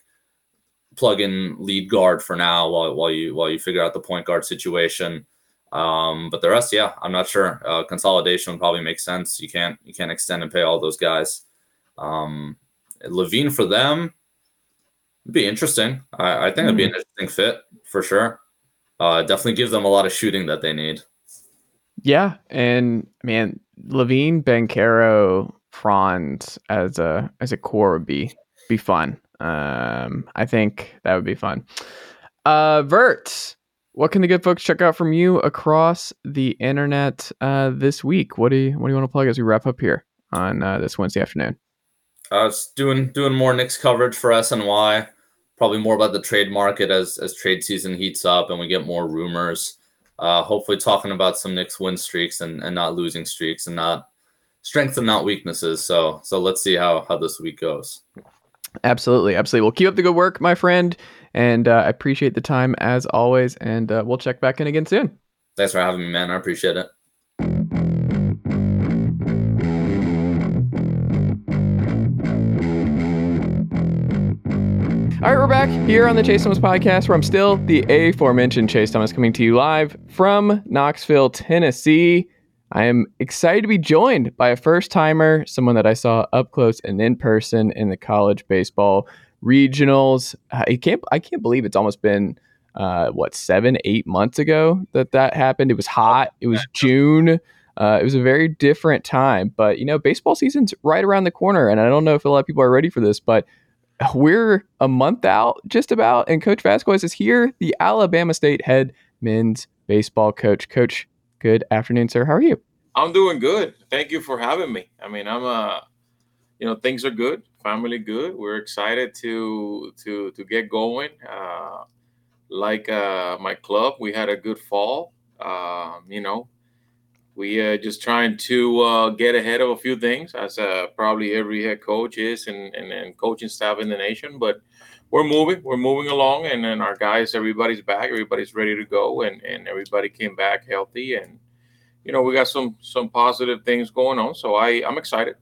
plug-in lead guard for now while while you while you figure out the point guard situation. Um, but the rest, yeah, I'm not sure. Uh, consolidation would probably make sense. You can't you can't extend and pay all those guys. Um, LaVine for them would be interesting. I, I think it'd be an interesting fit for sure. Uh, definitely give them a lot of shooting that they need. Yeah, and man, LaVine, Banchero, Franz as a as a core would be be fun. Um, I think that would be fun. Uh, Vert, what can the good folks check out from you across the internet uh, this week? What do you what do you want to plug as we wrap up here on uh, this Wednesday afternoon? I was doing doing more Knicks coverage for SNY. Probably more about the trade market as as trade season heats up and we get more rumors. Uh, hopefully, talking about some Knicks win streaks and, and not losing streaks and not strengths and not weaknesses. So so let's see how how this week goes. Absolutely, absolutely. Well, keep up the good work, my friend, and uh, I appreciate the time as always. And uh, we'll check back in again soon. Thanks for having me, man. I appreciate it. All right, we're back here on the Chase Thomas podcast where I'm still the aforementioned Chase Thomas coming to you live from Knoxville, Tennessee. I am excited to be joined by a first timer, someone that I saw up close and in person in the college baseball regionals. I can't, I can't believe it's almost been, uh, what, seven, eight months ago that that happened. It was hot. It was June. Uh, it was a very different time, but you know, baseball season's right around the corner, and I don't know if a lot of people are ready for this, but <laughs> we're a month out just about and coach vazquez is here the alabama state head men's baseball coach coach good afternoon sir how are you I'm doing good. Thank you for having me. I mean, I'm uh you know, things are good, family good. We're excited to to to get going. Uh like uh my club, we had a good fall. Um, you know, we uh just trying to uh get ahead of a few things as uh probably every head coach is and and, and coaching staff in the nation, but we're moving, we're moving along and then our guys, everybody's back, everybody's ready to go and and everybody came back healthy and you know we got some some positive things going on so i i'm excited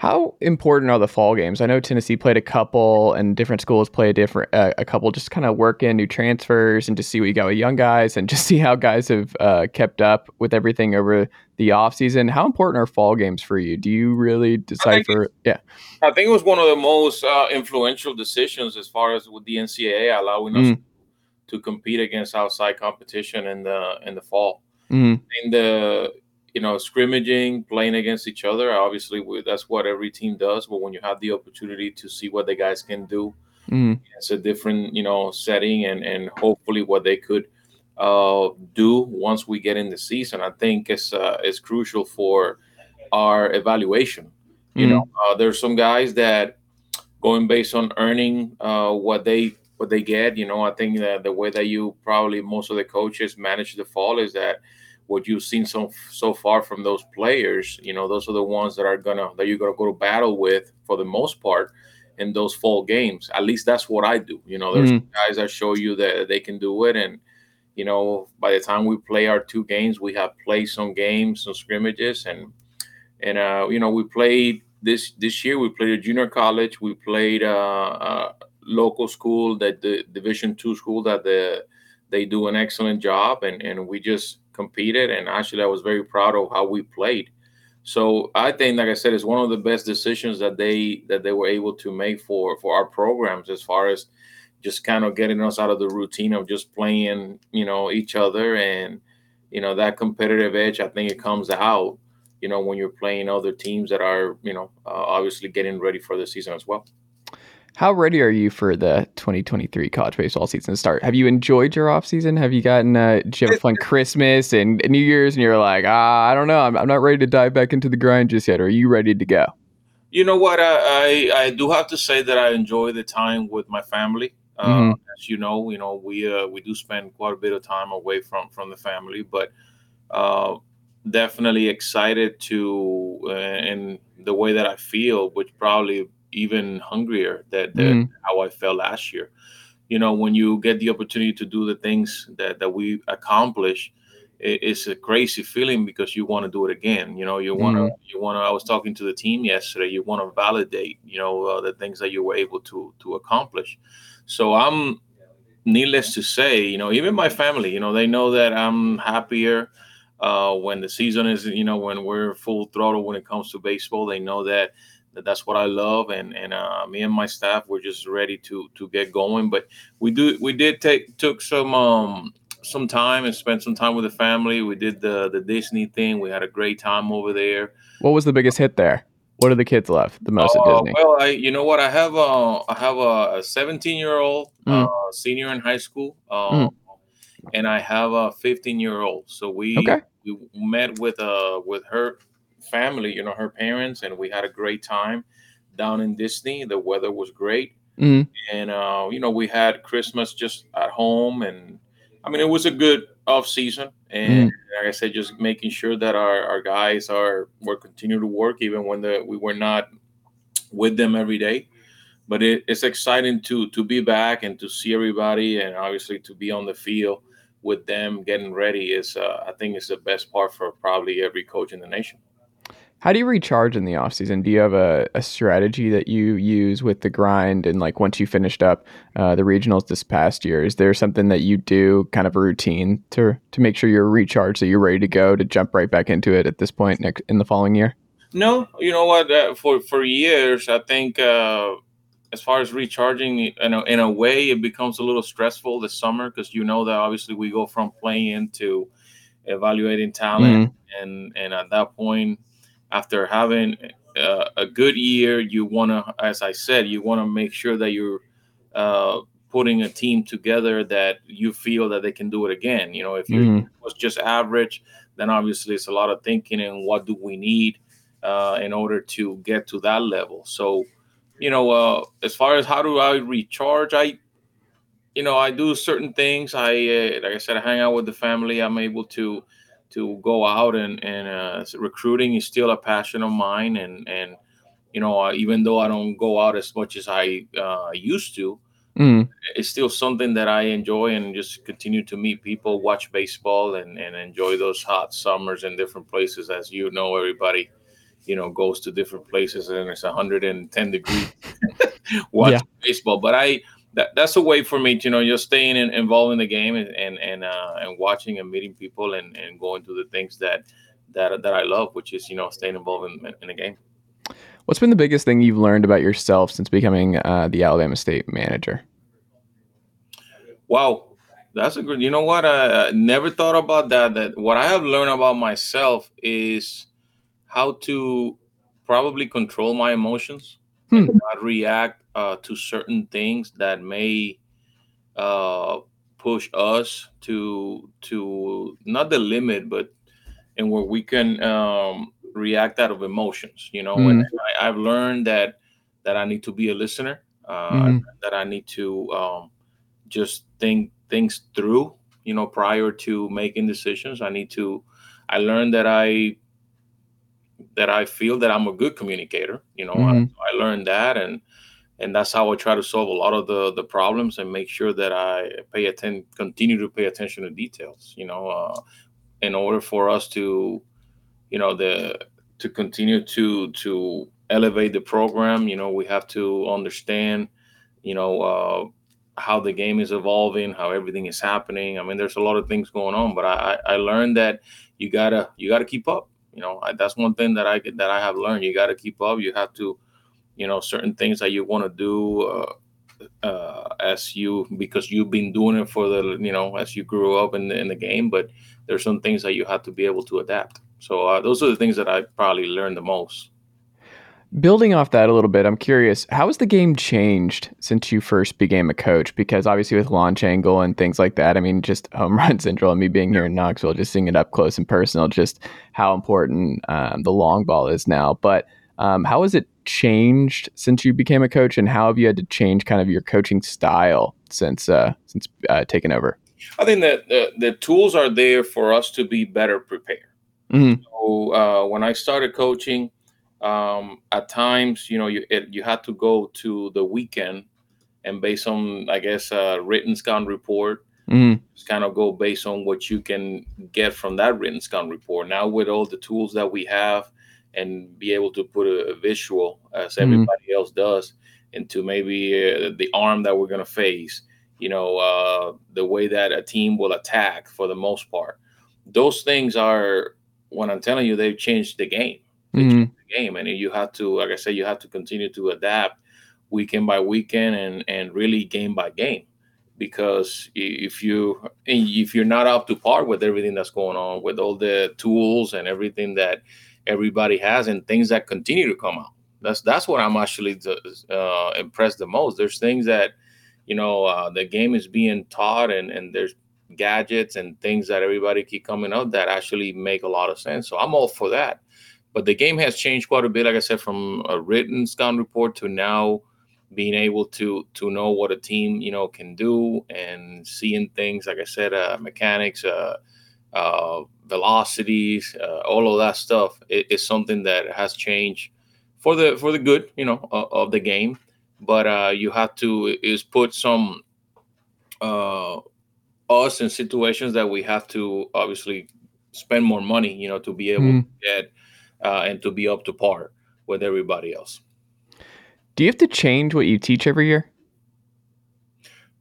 how important are the fall games? I know tennessee played a couple and different schools play a different uh, a couple. Just kind of work in new transfers and just see what you got with young guys and <laughs> just see how guys have uh, kept up with everything over the off season. How important are fall games for you? Do you really decipher yeah. I think it was one of the most uh, influential decisions as far as with the ncaa allowing us Mm. to compete against outside competition in the in the fall. Mhm. in the you know scrimmaging playing against each other obviously we, that's what every team does but when you have the opportunity to see what the guys can do Mhm. it's a different you know setting and and hopefully what they could uh do once we get in the season. I think is uh is crucial for our evaluation. You know uh, there's some guys that going based on earning uh what they what they get you know i think that the way that you probably most of the coaches manage the fall is that what you've seen so so far from those players you know those are the ones that are gonna that you're gonna go to battle with for the most part in those fall games. At least that's what i do you know there's guys that show you that they can do it. And you know by the time we play our two games we have played some games some scrimmages. And and uh you know we played this this year we played a junior college. We played a, uh local school that the division two school that the they do an excellent job. And and we just competed and actually i was very proud of how we played so i think like i said it's one of the best decisions that they that they were able to make for for our programs as far as just kind of getting us out of the routine of just playing you know each other and you know that competitive edge i think it comes out you know, when you're playing other teams that are, you know, uh, obviously getting ready for the season as well. How ready are you for the 2023 college baseball season to start? Have you enjoyed your off season? Have you gotten uh, did you have a fun Christmas and New Year's and you're like, ah, I don't know, I'm, I'm not ready to dive back into the grind just yet. Or are you ready to go? You know what? I, I, I do have to say that I enjoy the time with my family. Uh, Mhm. As you know, you know we uh, we do spend quite a bit of time away from from the family, but uh, definitely excited to uh, and the way that I feel, which probably even hungrier that, that Mhm. how I felt last year. You know, when you get the opportunity to do the things that that we accomplish, it, it's a crazy feeling because you want to do it again. You know, you want to you want to. I was talking to the team yesterday. You want to validate, you know, uh, the things that you were able to to accomplish. So I'm, needless to say, you know, even my family, you know, they know that I'm happier uh, when the season is, you know, when we're full throttle when it comes to baseball. They know that that's what I love, and and uh, me and my staff we're just ready to to get going. But we do we did take took some um some time and spent some time with the family. We did the the Disney thing. We had a great time over there. What was the biggest hit there? What do the kids love the most at Uh, Disney? Well, I you know what I have a I have a 17 year old Mm. uh, senior in high school, um, and I have a 15 year old. So we Okay. we met with uh with her family, you know, her parents, and we had a great time down in Disney. The weather was great, Mhm. and uh, you know we had Christmas just at home, and I mean it was a good off season. And like I said, just making sure that our, our guys are were continue to work even when the we were not with them every day. But it, it's exciting to to be back and to see everybody, and obviously to be on the field with them getting ready is uh, I think is the best part for probably every coach in the nation. How do you recharge in the off season? Do you have a, a strategy that you use with the grind and like once you finished up uh, the regionals this past year? Is there something that you do, kind of a routine to to make sure you're recharged, so you're ready to go to jump right back into it at this point next in the following year? No, you know what? Uh, for for years, I think uh, as far as recharging, in a, in a way, it becomes a little stressful this summer because you know that obviously we go from playing to evaluating talent, and and at that point, after having uh, a good year, you want to, as I said, you want to make sure that you're uh, putting a team together that you feel that they can do it again. You know, if you Mhm. was just average, then obviously it's a lot of thinking and what do we need uh, in order to get to that level. So, you know, uh, as far as how do I recharge, I, you know, I do certain things. I, uh, like I said, I hang out with the family. I'm able to to go out and and uh, recruiting is still a passion of mine. And and you know, uh, even though I don't go out as much as I uh, used to, Mm. it's still something that I enjoy and just continue to meet people, watch baseball, and, and enjoy those hot summers in different places. As you know, everybody, you know, goes to different places and it's 110 degrees <laughs> watching Yeah. baseball. But I, that, that's a way for me to, you know, just staying in, involved in the game and and and, uh, and watching and meeting people and, and going to the things that that that I love, which is you know staying involved in, in the game. What's been the biggest thing you've learned about yourself since becoming uh, the Alabama State manager? Wow, that's a good. You know what? I, I never thought about that. That what I have learned about myself is how to probably control my emotions Hmm. and not react uh, to certain things that may uh, push us to to not the limit, but and where we can um, react out of emotions. You know, and I, I've learned that that I need to be a listener. Uh, Mhm. That I need to um, just think things through. You know, prior to making decisions, I need to. I learned that I that I feel that I'm a good communicator. You know, Mhm. I, I learned that, and and that's how I try to solve a lot of the the problems and make sure that I pay attention, continue to pay attention to details. You know, uh, in order for us to, you know, the to continue to to elevate the program, you know, we have to understand, you know, uh, how the game is evolving, how everything is happening. I mean, there's a lot of things going on, but I I I learned that you gotta you gotta keep up. You know, I, that's one thing that I that I have learned. You gotta keep up. You have to, you know, certain things that you want to do. Uh, uh, as you because you've been doing it for the you know as you grew up in the, in the game but there's some things that you have to be able to adapt So uh, those are the things that I probably learned the most. Building off that a little bit, I'm curious, how has the game changed since you first became a coach? Because obviously with launch angle and things like that, I mean, just <laughs> home run central and me being here in Knoxville, just seeing it up close and personal, just how important um, the long ball is now. But um, how has it changed since you became a coach, and how have you had to change kind of your coaching style since uh, since uh, taking over? I think that the, the tools are there for us to be better prepared. Mm-hmm. So uh, when I started coaching, um, at times, you know, you it, you had to go to the weekend and based on, I guess, a written scan report, Mm-hmm. just kind of go based on what you can get from that written scan report. Now with all the tools that we have and be able to put a, a visual as Mhm. everybody else does into maybe uh, the arm that we're going to face, you know, uh, the way that a team will attack for the most part. Those things are, when I'm telling you, they've changed the game Mhm. changed the game, and you have to, like I said, you have to continue to adapt weekend by weekend and and really game by game, because if you if you're not up to par with everything that's going on, with all the tools and everything that everybody has, and things that continue to come out, that's that's what I'm actually uh, impressed the most. There's things that you know uh, the game is being taught, and and there's gadgets and things that everybody keep coming up that actually make a lot of sense. So I'm all for that. But the game has changed quite a bit, like I said, from a written scan report to now being able to to know what a team you know can do and seeing things like I said, uh, mechanics, uh, uh, velocities, uh, all of that stuff is something that has changed for the for the good, you know, of, of the game. But uh, you have to is put some uh, us in situations that we have to obviously spend more money, you know, to be able Mm. to get uh, and to be up to par with everybody else. Do you have to change what you teach every year?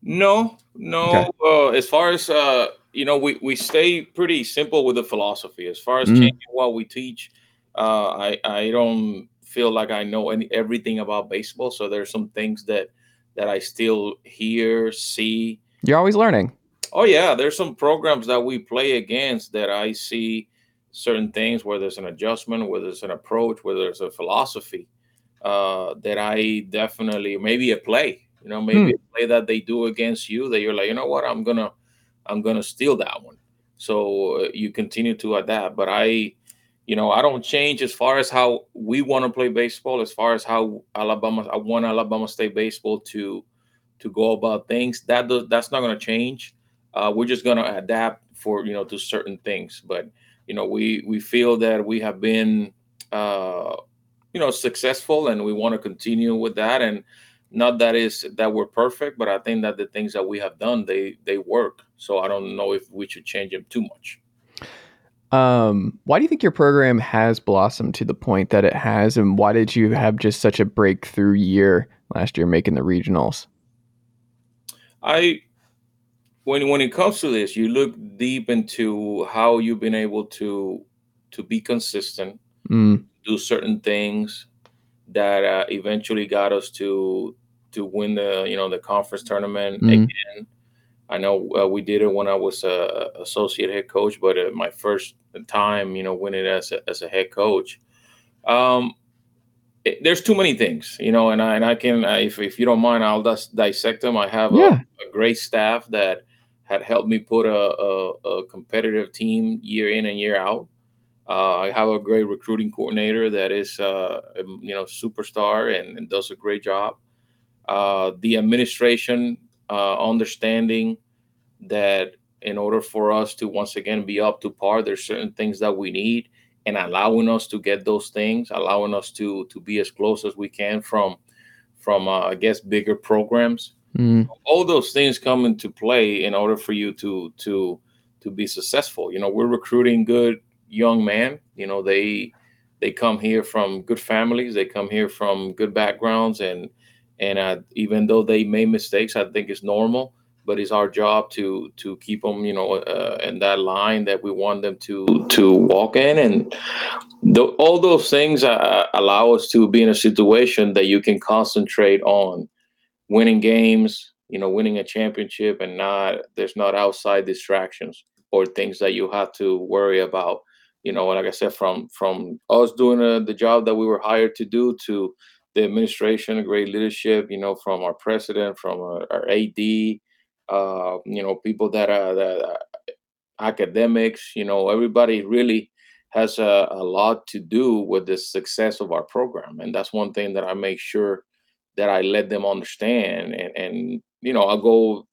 No, no. Okay. Uh, as far as uh, you know, we we stay pretty simple with the philosophy. As far as Mm. changing what we teach, uh, I I don't feel like I know any everything about baseball. So there's some things that that I still hear, see. You're always learning. Oh yeah, there's some programs that we play against that I see certain things whether it's an adjustment, whether it's an approach, whether it's a philosophy uh, that I definitely maybe a play, you know, maybe a play that they do against you that you're like, you know what, I'm gonna I'm gonna steal that one. So uh, you continue to adapt, but I, you know, I don't change as far as how we want to play baseball, as far as how Alabama I want Alabama State baseball to to go about things. That does, that's not going to change. Uh, we're just going to adapt for you know to certain things. But you know, we we feel that we have been uh, you know successful, and we want to continue with that. And not that is that we're perfect, but I think that the things that we have done they they work. So I don't know if we should change them too much. Um, why do you think your program has blossomed to the point that it has, and why did you have just such a breakthrough year last year making the regionals? I when when it comes to this, you look deep into how you've been able to to be consistent, Mm, do certain things that uh, eventually got us to to win the you know the conference tournament Mhm. again. I know uh, we did it when I was a associate head coach, but uh, my first time, you know, winning as a, as a head coach. Um, it- there's too many things, you know, and I and I can, I, if if you don't mind, I'll just dissect them. I have Yeah. a, a great staff that had helped me put a, a, a competitive team year in and year out. Uh, I have a great recruiting coordinator that is, uh, you know, superstar and, and does a great job. Uh, the administration uh, understanding that in order for us to once again be up to par, there's certain things that we need, and allowing us to get those things, allowing us to to be as close as we can from from uh, I guess bigger programs mm, all those things come into play in order for you to to to be successful. You know we're recruiting good young men. You know they they come here from good families. They come here from good backgrounds. And and uh, even though they made mistakes i think it's normal but it's our job to to keep them you know uh, in that line that we want them to to walk in. And th- all those things uh, allow us to be in a situation that you can concentrate on winning games, you know, winning a championship and not there's not outside distractions or things that you have to worry about you know, like I said, from from us doing uh, the job that we were hired to do to the administration, great leadership, you know, from our president, from our, our AD, uh, you know, people that are that academics, you know, everybody really has a, a lot to do with the success of our program. And that's one thing that I make sure that I let them understand. And, and you know, I'll go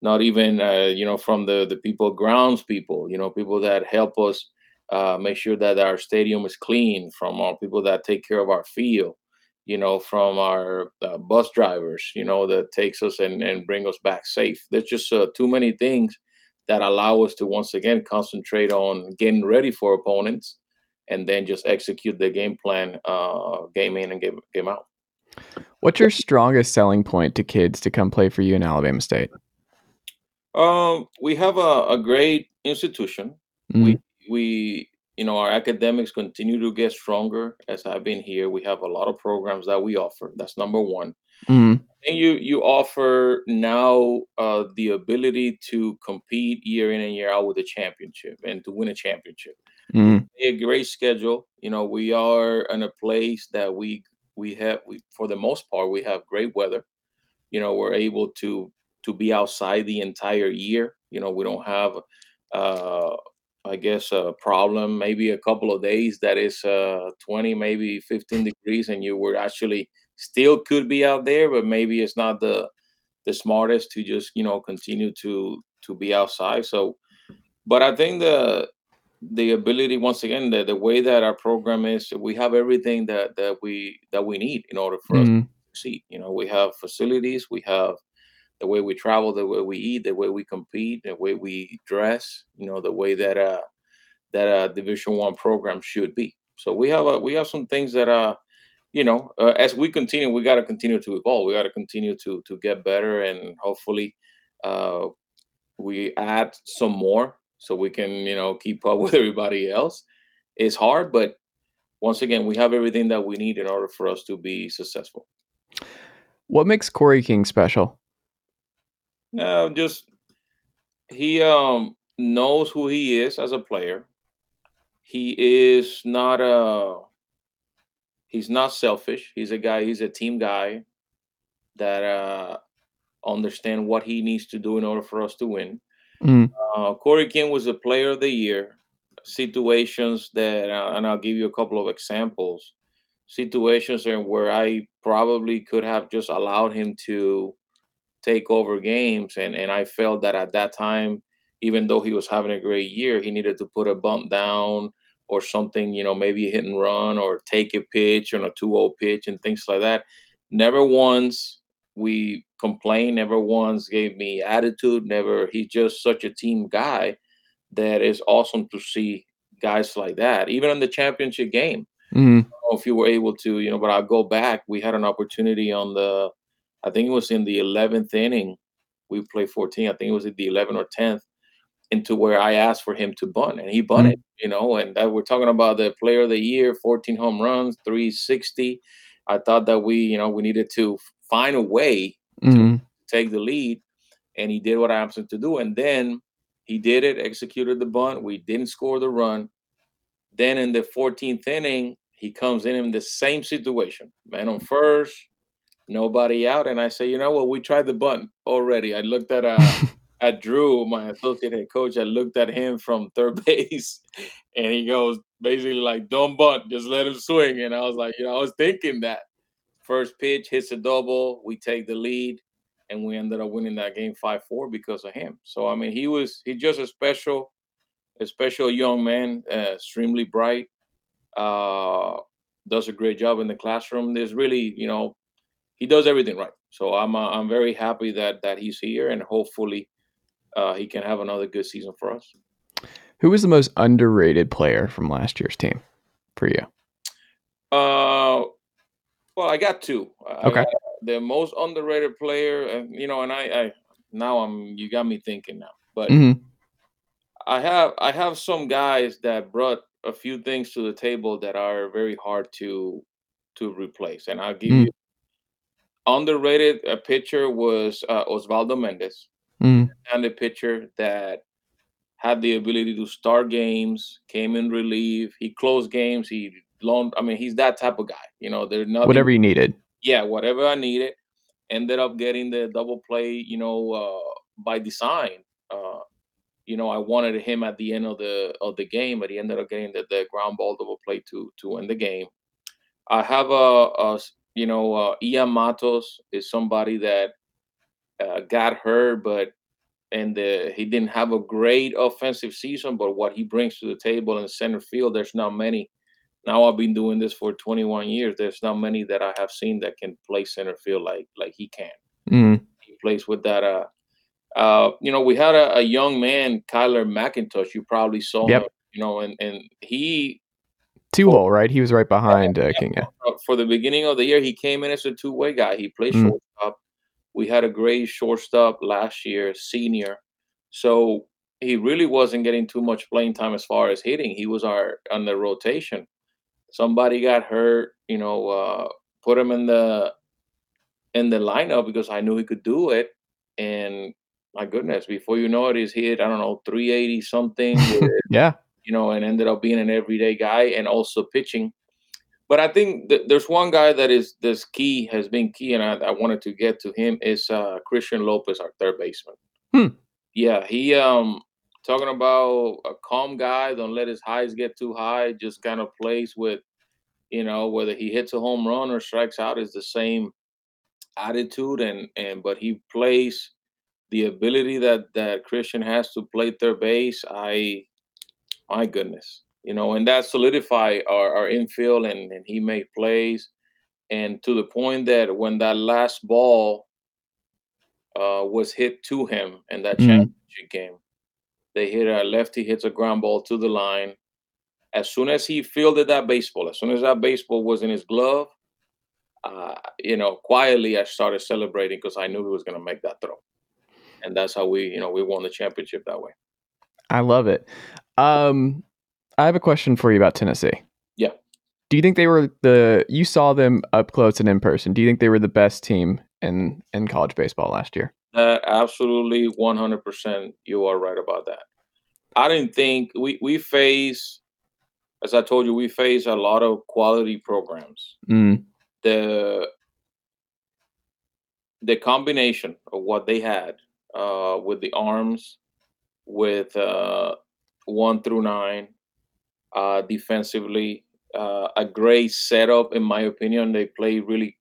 not even, uh, you know, from the, the people, grounds people, you know, people that help us uh, make sure that our stadium is clean, from our people that take care of our field, you know, from our uh, bus drivers, you know, that takes us and, and bring us back safe. There's just uh, too many things that allow us to once again concentrate on getting ready for opponents and then just execute the game plan, uh, game in and game, game out. What's your strongest selling point to kids to come play for you in Alabama State? Um, we have a, a great institution. Mm. We we you know our academics continue to get stronger as I've been here. We have a lot of programs that we offer. That's number one. Mm. And you you offer now uh, the ability to compete year in and year out with a championship and to win a championship. Mm. A great schedule. You know, we are in a place that we we have we for the most part we have great weather. You know, we're able to to be outside the entire year. You know, we don't have uh I guess a problem maybe a couple of days that is uh 20 maybe 15 degrees and you were actually still could be out there, but maybe it's not the the smartest to just you know continue to to be outside. So, but I think the the ability once again the, the way that our program is we have everything that that we that we need in order for us Mm. to succeed you know we have facilities we have the way we travel the way we eat the way we compete the way we dress you know the way that uh that a division one program should be so we have a, we have some things that uh you know, uh, as we continue, we got to continue to evolve. We got to continue to to get better, and hopefully, uh, we add some more so we can, you know, keep up <laughs> with everybody else. It's hard, but once again, we have everything that we need in order for us to be successful. What makes Corey King special? Uh, just he um knows who he is as a player. He is not a he's not selfish. He's a guy, he's a team guy that uh understand what he needs to do in order for us to win. Mm. Uh Corey King was a player of the year. Situations that uh, and I'll give you a couple of examples. Situations where I probably could have just allowed him to take over games and and I felt that at that time even though he was having a great year he needed to put a bump down or something you know maybe hit and run or take a pitch on a 2-0 pitch and things like that never once we complained never once gave me attitude never he's just such a team guy that is awesome to see guys like that even in the championship game Mm. know if you were able to, you know, but I'll go back. We had an opportunity on the, I think it was in the 11th inning. We played 14. I think it was at the 11th or 10th, into where I asked for him to bunt, and he bunted, you know. And that we're talking about the player of the year, 14 home runs, 360. I thought that we, you know, we needed to find a way Mm. take the lead, and he did what I asked him to do. And then he did it, executed the bunt. We didn't score the run. Then in the 14th inning, he comes in in the same situation. Man on first, nobody out. And I say, you know what? We tried the bunt already. I looked at uh, <laughs> at Drew, my associate head coach. I looked at him from third <laughs> base, and he goes basically like, "Don't bunt, just let him swing." And I was like, you know, I was thinking that first pitch hits a double, we take the lead, and we ended up winning that game five four because of him. So I mean, he was he just a special, a special young man, uh, extremely bright. Uh, does a great job in the classroom. There's really, you know, he does everything right. So I'm uh, I'm very happy that that he's here, and hopefully uh, he can have another good season for us. Who was the most underrated player from last year's team for you? Uh, well, I got two. Okay. got the most underrated player, and you know, and I, I now I'm you got me thinking now, but Mhm. I have I have some guys that brought a few things to the table that are very hard to to replace, and I'll give Mm. you underrated. A pitcher was uh, Osvaldo Mendez, Mm. and a pitcher that had the ability to start games, came in relief. He closed games. He loaned. I mean, he's that type of guy. You know, there's nothing. Whatever you needed. Yeah, whatever I needed. Ended up getting the double play. You know, uh, by design. Uh, you know, I wanted him at the end of the of the game, but he ended up getting the, the ground ball double play to to win the game. I have a, a you know, uh, Ian Matos is somebody that uh, got hurt, but and uh, he didn't have a great offensive season. But what he brings to the table in center field, there's not many. Now I've been doing this for 21 years. There's not many that I have seen that can play center field like like he can. Mm. He plays with that. Uh, uh, you know, we had a, a young man, Kyler McIntosh. You probably saw Yep. him. You know, and and he Two hole, right? He was right behind uh, King. For the beginning of the year, he came in as a two way guy. He played Mm. shortstop. We had a great shortstop last year, senior. So he really wasn't getting too much playing time as far as hitting. He was our on the rotation. Somebody got hurt, you know, uh, put him in the in the lineup because I knew he could do it. And my goodness, before you know it, he's hit, I don't know, 380 something. <laughs> Yeah. you know, and ended up being an everyday guy and also pitching. But I think th- there's one guy that is this key has been key, and I, I wanted to get to him is uh, Christian Lopez, our third baseman. Hmm. Yeah, he um talking about a calm guy. Don't let his highs get too high. Just kind of plays with, you know, whether he hits a home run or strikes out is the same attitude, and and but he plays the ability that that Christian has to play third base. I my goodness you know and that solidify our, our infield and, and he made plays and to the point that when that last ball uh, was hit to him in that Mhm. championship game they hit a lefty hits a ground ball to the line as soon as he fielded that baseball as soon as that baseball was in his glove uh, you know quietly i started celebrating because i knew he was going to make that throw and that's how we you know we won the championship that way I love it. Um, I have a question for you about Tennessee. Yeah. Do you think they were the you saw them up close and in person? Do you think they were the best team in in college baseball last year? That absolutely 100% you are right about that. I didn't think we we face as I told you we face a lot of quality programs. Mm, The the combination of what they had uh, with the arms with uh, 1 through 9 uh, defensively uh, a great setup in my opinion they play really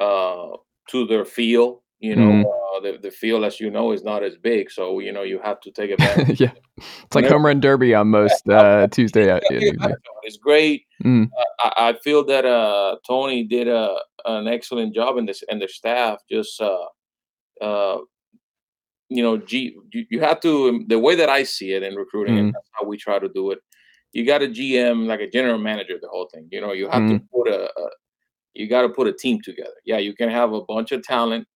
uh, to their feel you know Mhm. uh, the, the field as you know is not as big so you know you have to take advantage <laughs> yeah, it's like home run derby on most uh, Tuesday. uh, Yeah, yeah, it's great Mm. I, I feel that uh, Tony did a, an excellent job in this and the staff just uh, uh, you know G, you, you have to the way that I see it in recruiting Mhm. and that's how we try to do it you got a GM like a general manager the whole thing you know you have to put a, a you got to put a team together yeah you can have a bunch of talent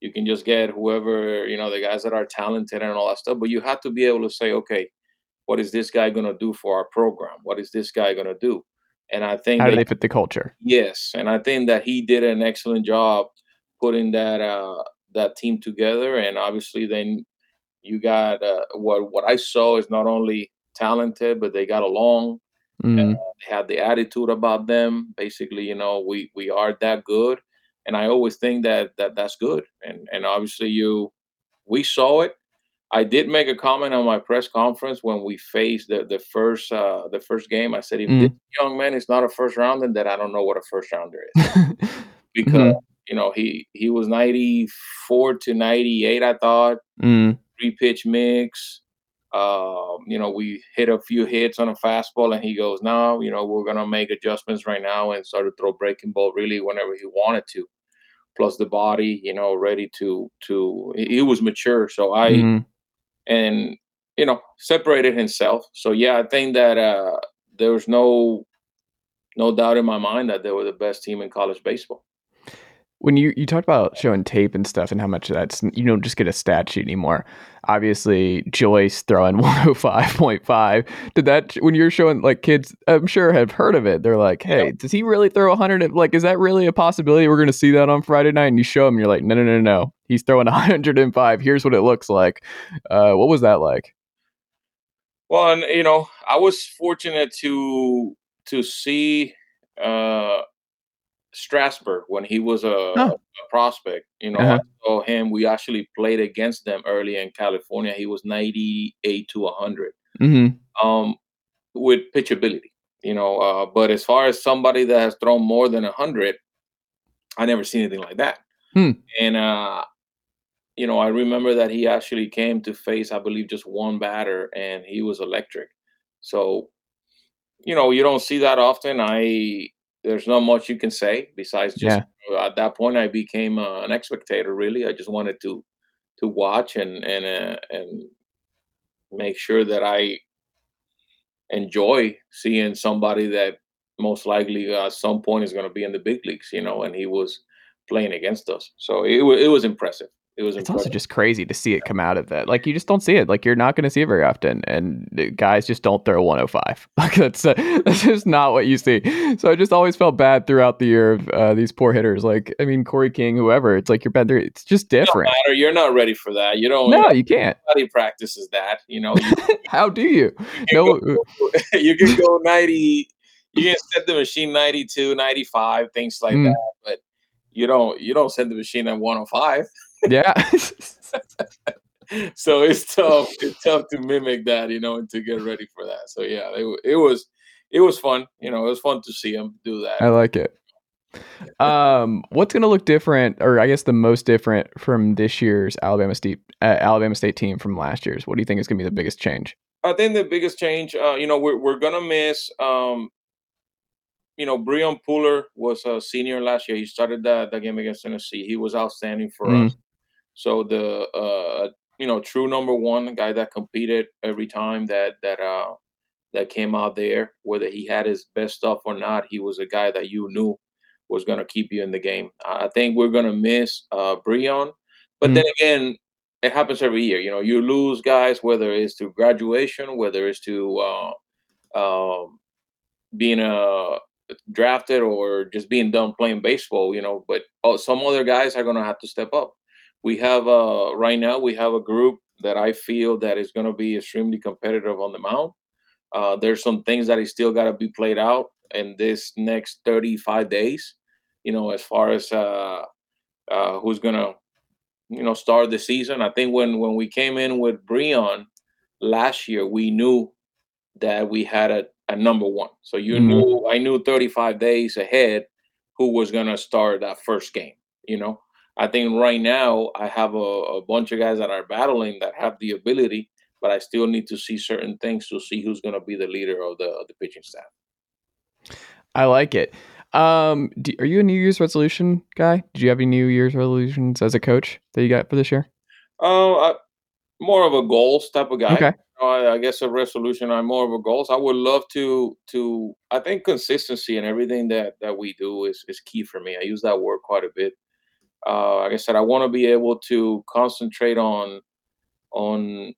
you can just get whoever you know the guys that are talented and all that stuff but you have to be able to say okay what is this guy going to do for our program what is this guy going to do and I think How do they fit the culture? Yes, and I think that he did an excellent job putting that uh, that team together. And obviously, then you got uh, what what I saw is not only talented, but they got along. Mm, They had the attitude about them. Basically, you know, we we are that good, and I always think that that that's good. And and obviously, you we saw it. I did make a comment on my press conference when we faced the the first uh, the first game. I said, if Mhm. this young man is not a first rounder, then I don't know what a first rounder is <laughs> because you know he he was 94 to 98 i thought mm, three pitch mix um you know we hit a few hits on a fastball and he goes no you know we're gonna make adjustments right now and start to throw breaking ball really whenever he wanted to plus the body you know ready to to he was mature. So i mm. and you know separated himself. So yeah i think that uh there was no no doubt in my mind that they were the best team in college baseball when you you talked about showing tape and stuff and how much that's you don't just get a stat sheet anymore. Obviously joyce throwing <laughs> 105.5 did that when you're showing like kids i'm sure have heard of it. They're like hey does he really throw 100 like is that really a possibility we're going to see that on friday night? And you show them you're like no no no no he's throwing 105 here's what it looks like. Uh what was that like? Well, and you know, I was fortunate to to see uh Strasburg when he was a, Oh. a prospect. You know, Uh-huh. I saw him. We actually played against them early in California. He was 98 to 100 hmm um, with pitchability. You know, uh, but as far as somebody that has thrown more than 100, I never seen anything like that. Hmm. And uh, you know, I remember that he actually came to face, I believe, just one batter, and he was electric. So, you know, you don't see that often. I there's not much you can say besides just Yeah. at that point I became uh, an spectator. Really, I just wanted to to watch and and uh, and make sure that I enjoy seeing somebody that most likely uh, at some point is going to be in the big leagues. You know, and he was playing against us, so it it was impressive. It was It's impressive. also just crazy to see it come out of that. Like you just don't see it. Like you're not going to see it very often, and guys just don't throw 105. <laughs> Like that's uh, <laughs> that's just not what you see. So I just always felt bad throughout the year of uh, these poor hitters. Like I mean Corey King, whoever. It's like you're better. It's just different. matter. You're not ready for that. You don't. No, you can't. Nobody practices that. You know, you, <laughs> How do you? can No. go, you can go 90. You can set the machine 92, 95, things like Mm. that. But you don't. You don't set the machine at 105. Yeah. <laughs> So it's tough. It's tough to mimic that. You know, and to get ready for that. So yeah, it, it was. It was fun. You know, it was fun to see him do that. I like it. Um, what's going to look different, or I guess the most different from this year's Alabama State uh, Alabama State team from last year's? What do you think is going to be the biggest change? I think the biggest change, uh, you know, we're we're gonna miss. Um, you know, Breon Puller was a senior last year. He started that that game against Tennessee. He was outstanding for Mm. us. So the uh, you know, true number one guy that competed every time that that uh that came out there, whether he had his best stuff or not, he was a guy that you knew was gonna keep you in the game. I think we're gonna miss uh Breon, but Mm. then again, it happens every year. You know, you lose guys, whether it's to graduation, whether it's to uh, um, being uh, drafted or just being done playing baseball. You know, but uh, some other guys are gonna have to step up. We have uh, right now we have a group that I feel that is gonna be extremely competitive on the mound. Uh, there's some things that is still got to be played out in this next 35 days. You know, as far as uh, uh, who's gonna you know start the season. I think when when we came in with Breon last year, we knew that we had a, a number one. So you Mhm. knew I knew 35 days ahead who was gonna start that first game. You know, I think right now I have a, a bunch of guys that are battling that have the ability, but I still need to see certain things to see who's gonna be the leader of the of the pitching staff. I like it. Um, do, are you a New Year's resolution guy? Did you have any New Year's resolutions as a coach that you got for this year? Uh, I, more of a goals type of guy. Okay. You know, I, I guess a resolution. I'm more of a goals. I would love to to. I think consistency and everything that that we do is is key for me. I use that word quite a bit. Uh, like I said, I want to be able to concentrate on on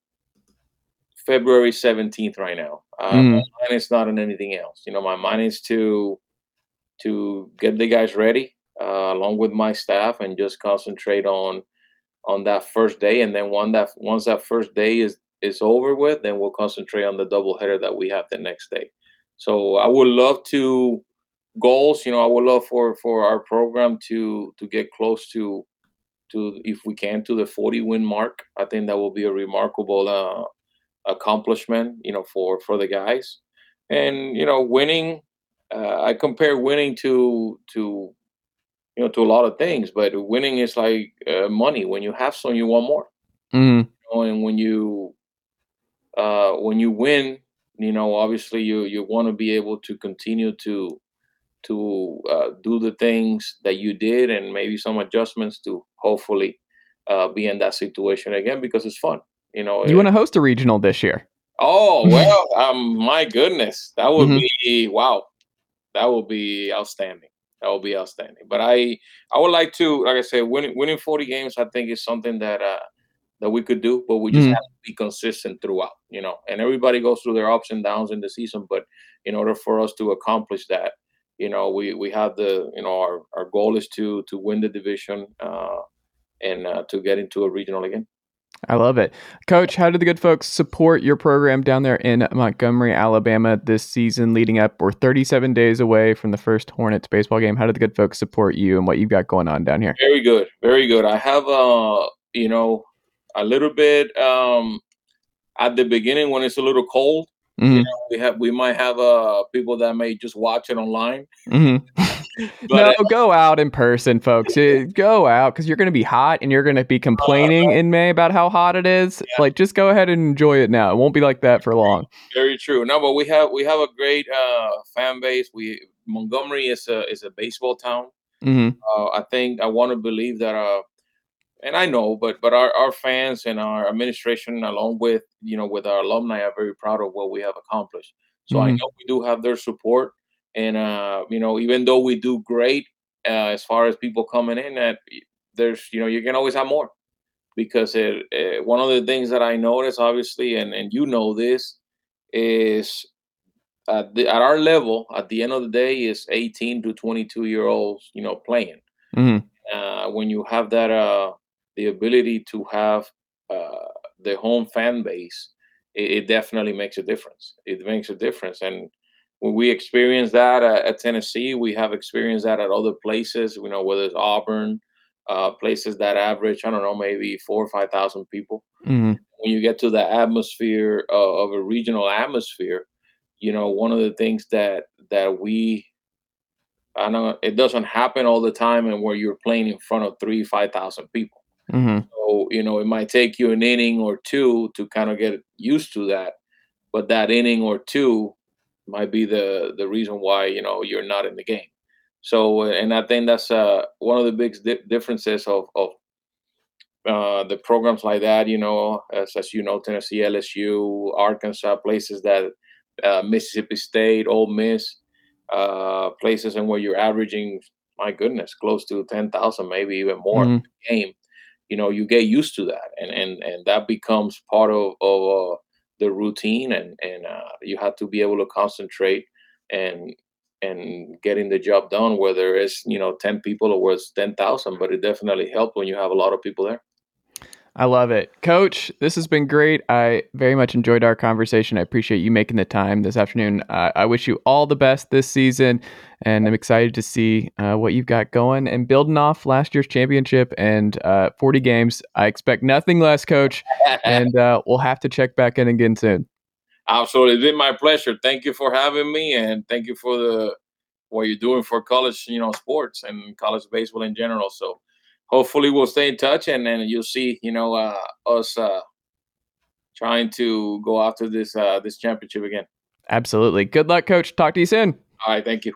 February 17th right now. Uh, Mm. My mind is not on anything else. You know, my mind is to to get the guys ready uh, along with my staff and just concentrate on on that first day. And then one that once that first day is is over with, then we'll concentrate on the doubleheader that we have the next day. So I would love to goals. You know, I would love for for our program to to get close to to if we can to the 40 win mark. I think that will be a remarkable uh, accomplishment. You know, for for the guys, and you know, winning. Uh, I compare winning to to you know to a lot of things, but winning is like uh, money. When you have some, you want more. Mm. You know, and when you uh, when you win, you know, obviously you you want to be able to continue to to uh, do the things that you did and maybe some adjustments to hopefully uh, be in that situation again because it's fun. You know, You want to host a regional this year? Oh <laughs> well, um, my goodness, that would Mhm. be wow, that would be outstanding. That would be outstanding. But I, I would like to, like I said, winning winning forty games. I think is something that uh that we could do, but we just Mhm. have to be consistent throughout. You know, and everybody goes through their ups and downs in the season. But in order for us to accomplish that, you know, we we have the, you know, our our goal is to to win the division uh and uh, to get into a regional again. I love it. Coach, how did the good folks support your program down there in Montgomery, Alabama this season leading up? We're 37 days away from the first Hornets baseball game. How did the good folks support you and what you've got going on down here? Very good. Very good. I have, uh, you know, a little bit um, at the beginning when it's a little cold. Mhm. You know, we have we might have uh people that may just watch it online. Mhm. <laughs> But no, uh, go out in person, folks. Eh, <laughs> Go out because you're going to be hot and you're going to be complaining in May about how hot it is. Like, just go ahead and enjoy it now. It won't be like that for long. Very true. No, but we have we have a great uh, fan base. We Montgomery is a is a baseball town. hmm Uh, I think I want to believe that, uh, and I know, but but our, our fans and our administration, along with you know with our alumni, are very proud of what we have accomplished. So I Mhm. know we do have their support, and uh, you know even though we do great uh, as far as people coming in, that there's you know you can always have more because it, uh, one of the things that I notice, obviously, and and you know this, is at, the, at our level, at the end of the day, is 18 to 22 year olds, you know, playing. hmm Uh, when you have that, uh, the ability to have uh, the home fan base, it, it definitely makes a difference. It makes a difference, and when we experience that at, at Tennessee, we have experienced that at other places. You know, whether it's Auburn, uh, places that average, I don't know, maybe four or five thousand people hmm when you get to the atmosphere uh, of a regional atmosphere, you know, one of the things that that we I know it doesn't happen all the time and where you're playing in front of three, five thousand people. Hmm So, you know, it might take you an inning or two to kind of get used to that. But that inning or two might be the the reason why, you know, you're not in the game. So, and I think that's uh, one of the big di- differences of, of uh, the programs like that, you know, as, as you know, Tennessee, LSU, Arkansas, places that uh, Mississippi State, Ole Miss, uh, places and where you're averaging, my goodness, close to ten thousand, maybe even more Mhm. game. You know, you get used to that, and and and that becomes part of of uh, the routine, and and uh, you have to be able to concentrate and and getting the job done, whether it's you know ten people or it's ten thousand. But it definitely helps when you have a lot of people there. I love it. Coach, this has been great. I very much enjoyed our conversation. I appreciate you making the time this afternoon. Uh, I wish you all the best this season, and I'm excited to see uh, what you've got going and building off last year's championship and uh, 40 games. I expect nothing less, Coach, <laughs> and uh, we'll have to check back in again soon. Absolutely, it's been my pleasure. Thank you for having me, and thank you for the what you're doing for college, you know, sports and college baseball in general. So, hopefully, we'll stay in touch, and then you'll see, you know, uh, us uh, trying to go after this uh, this championship again. Absolutely. Good luck, Coach. Talk to you soon. All right, thank you.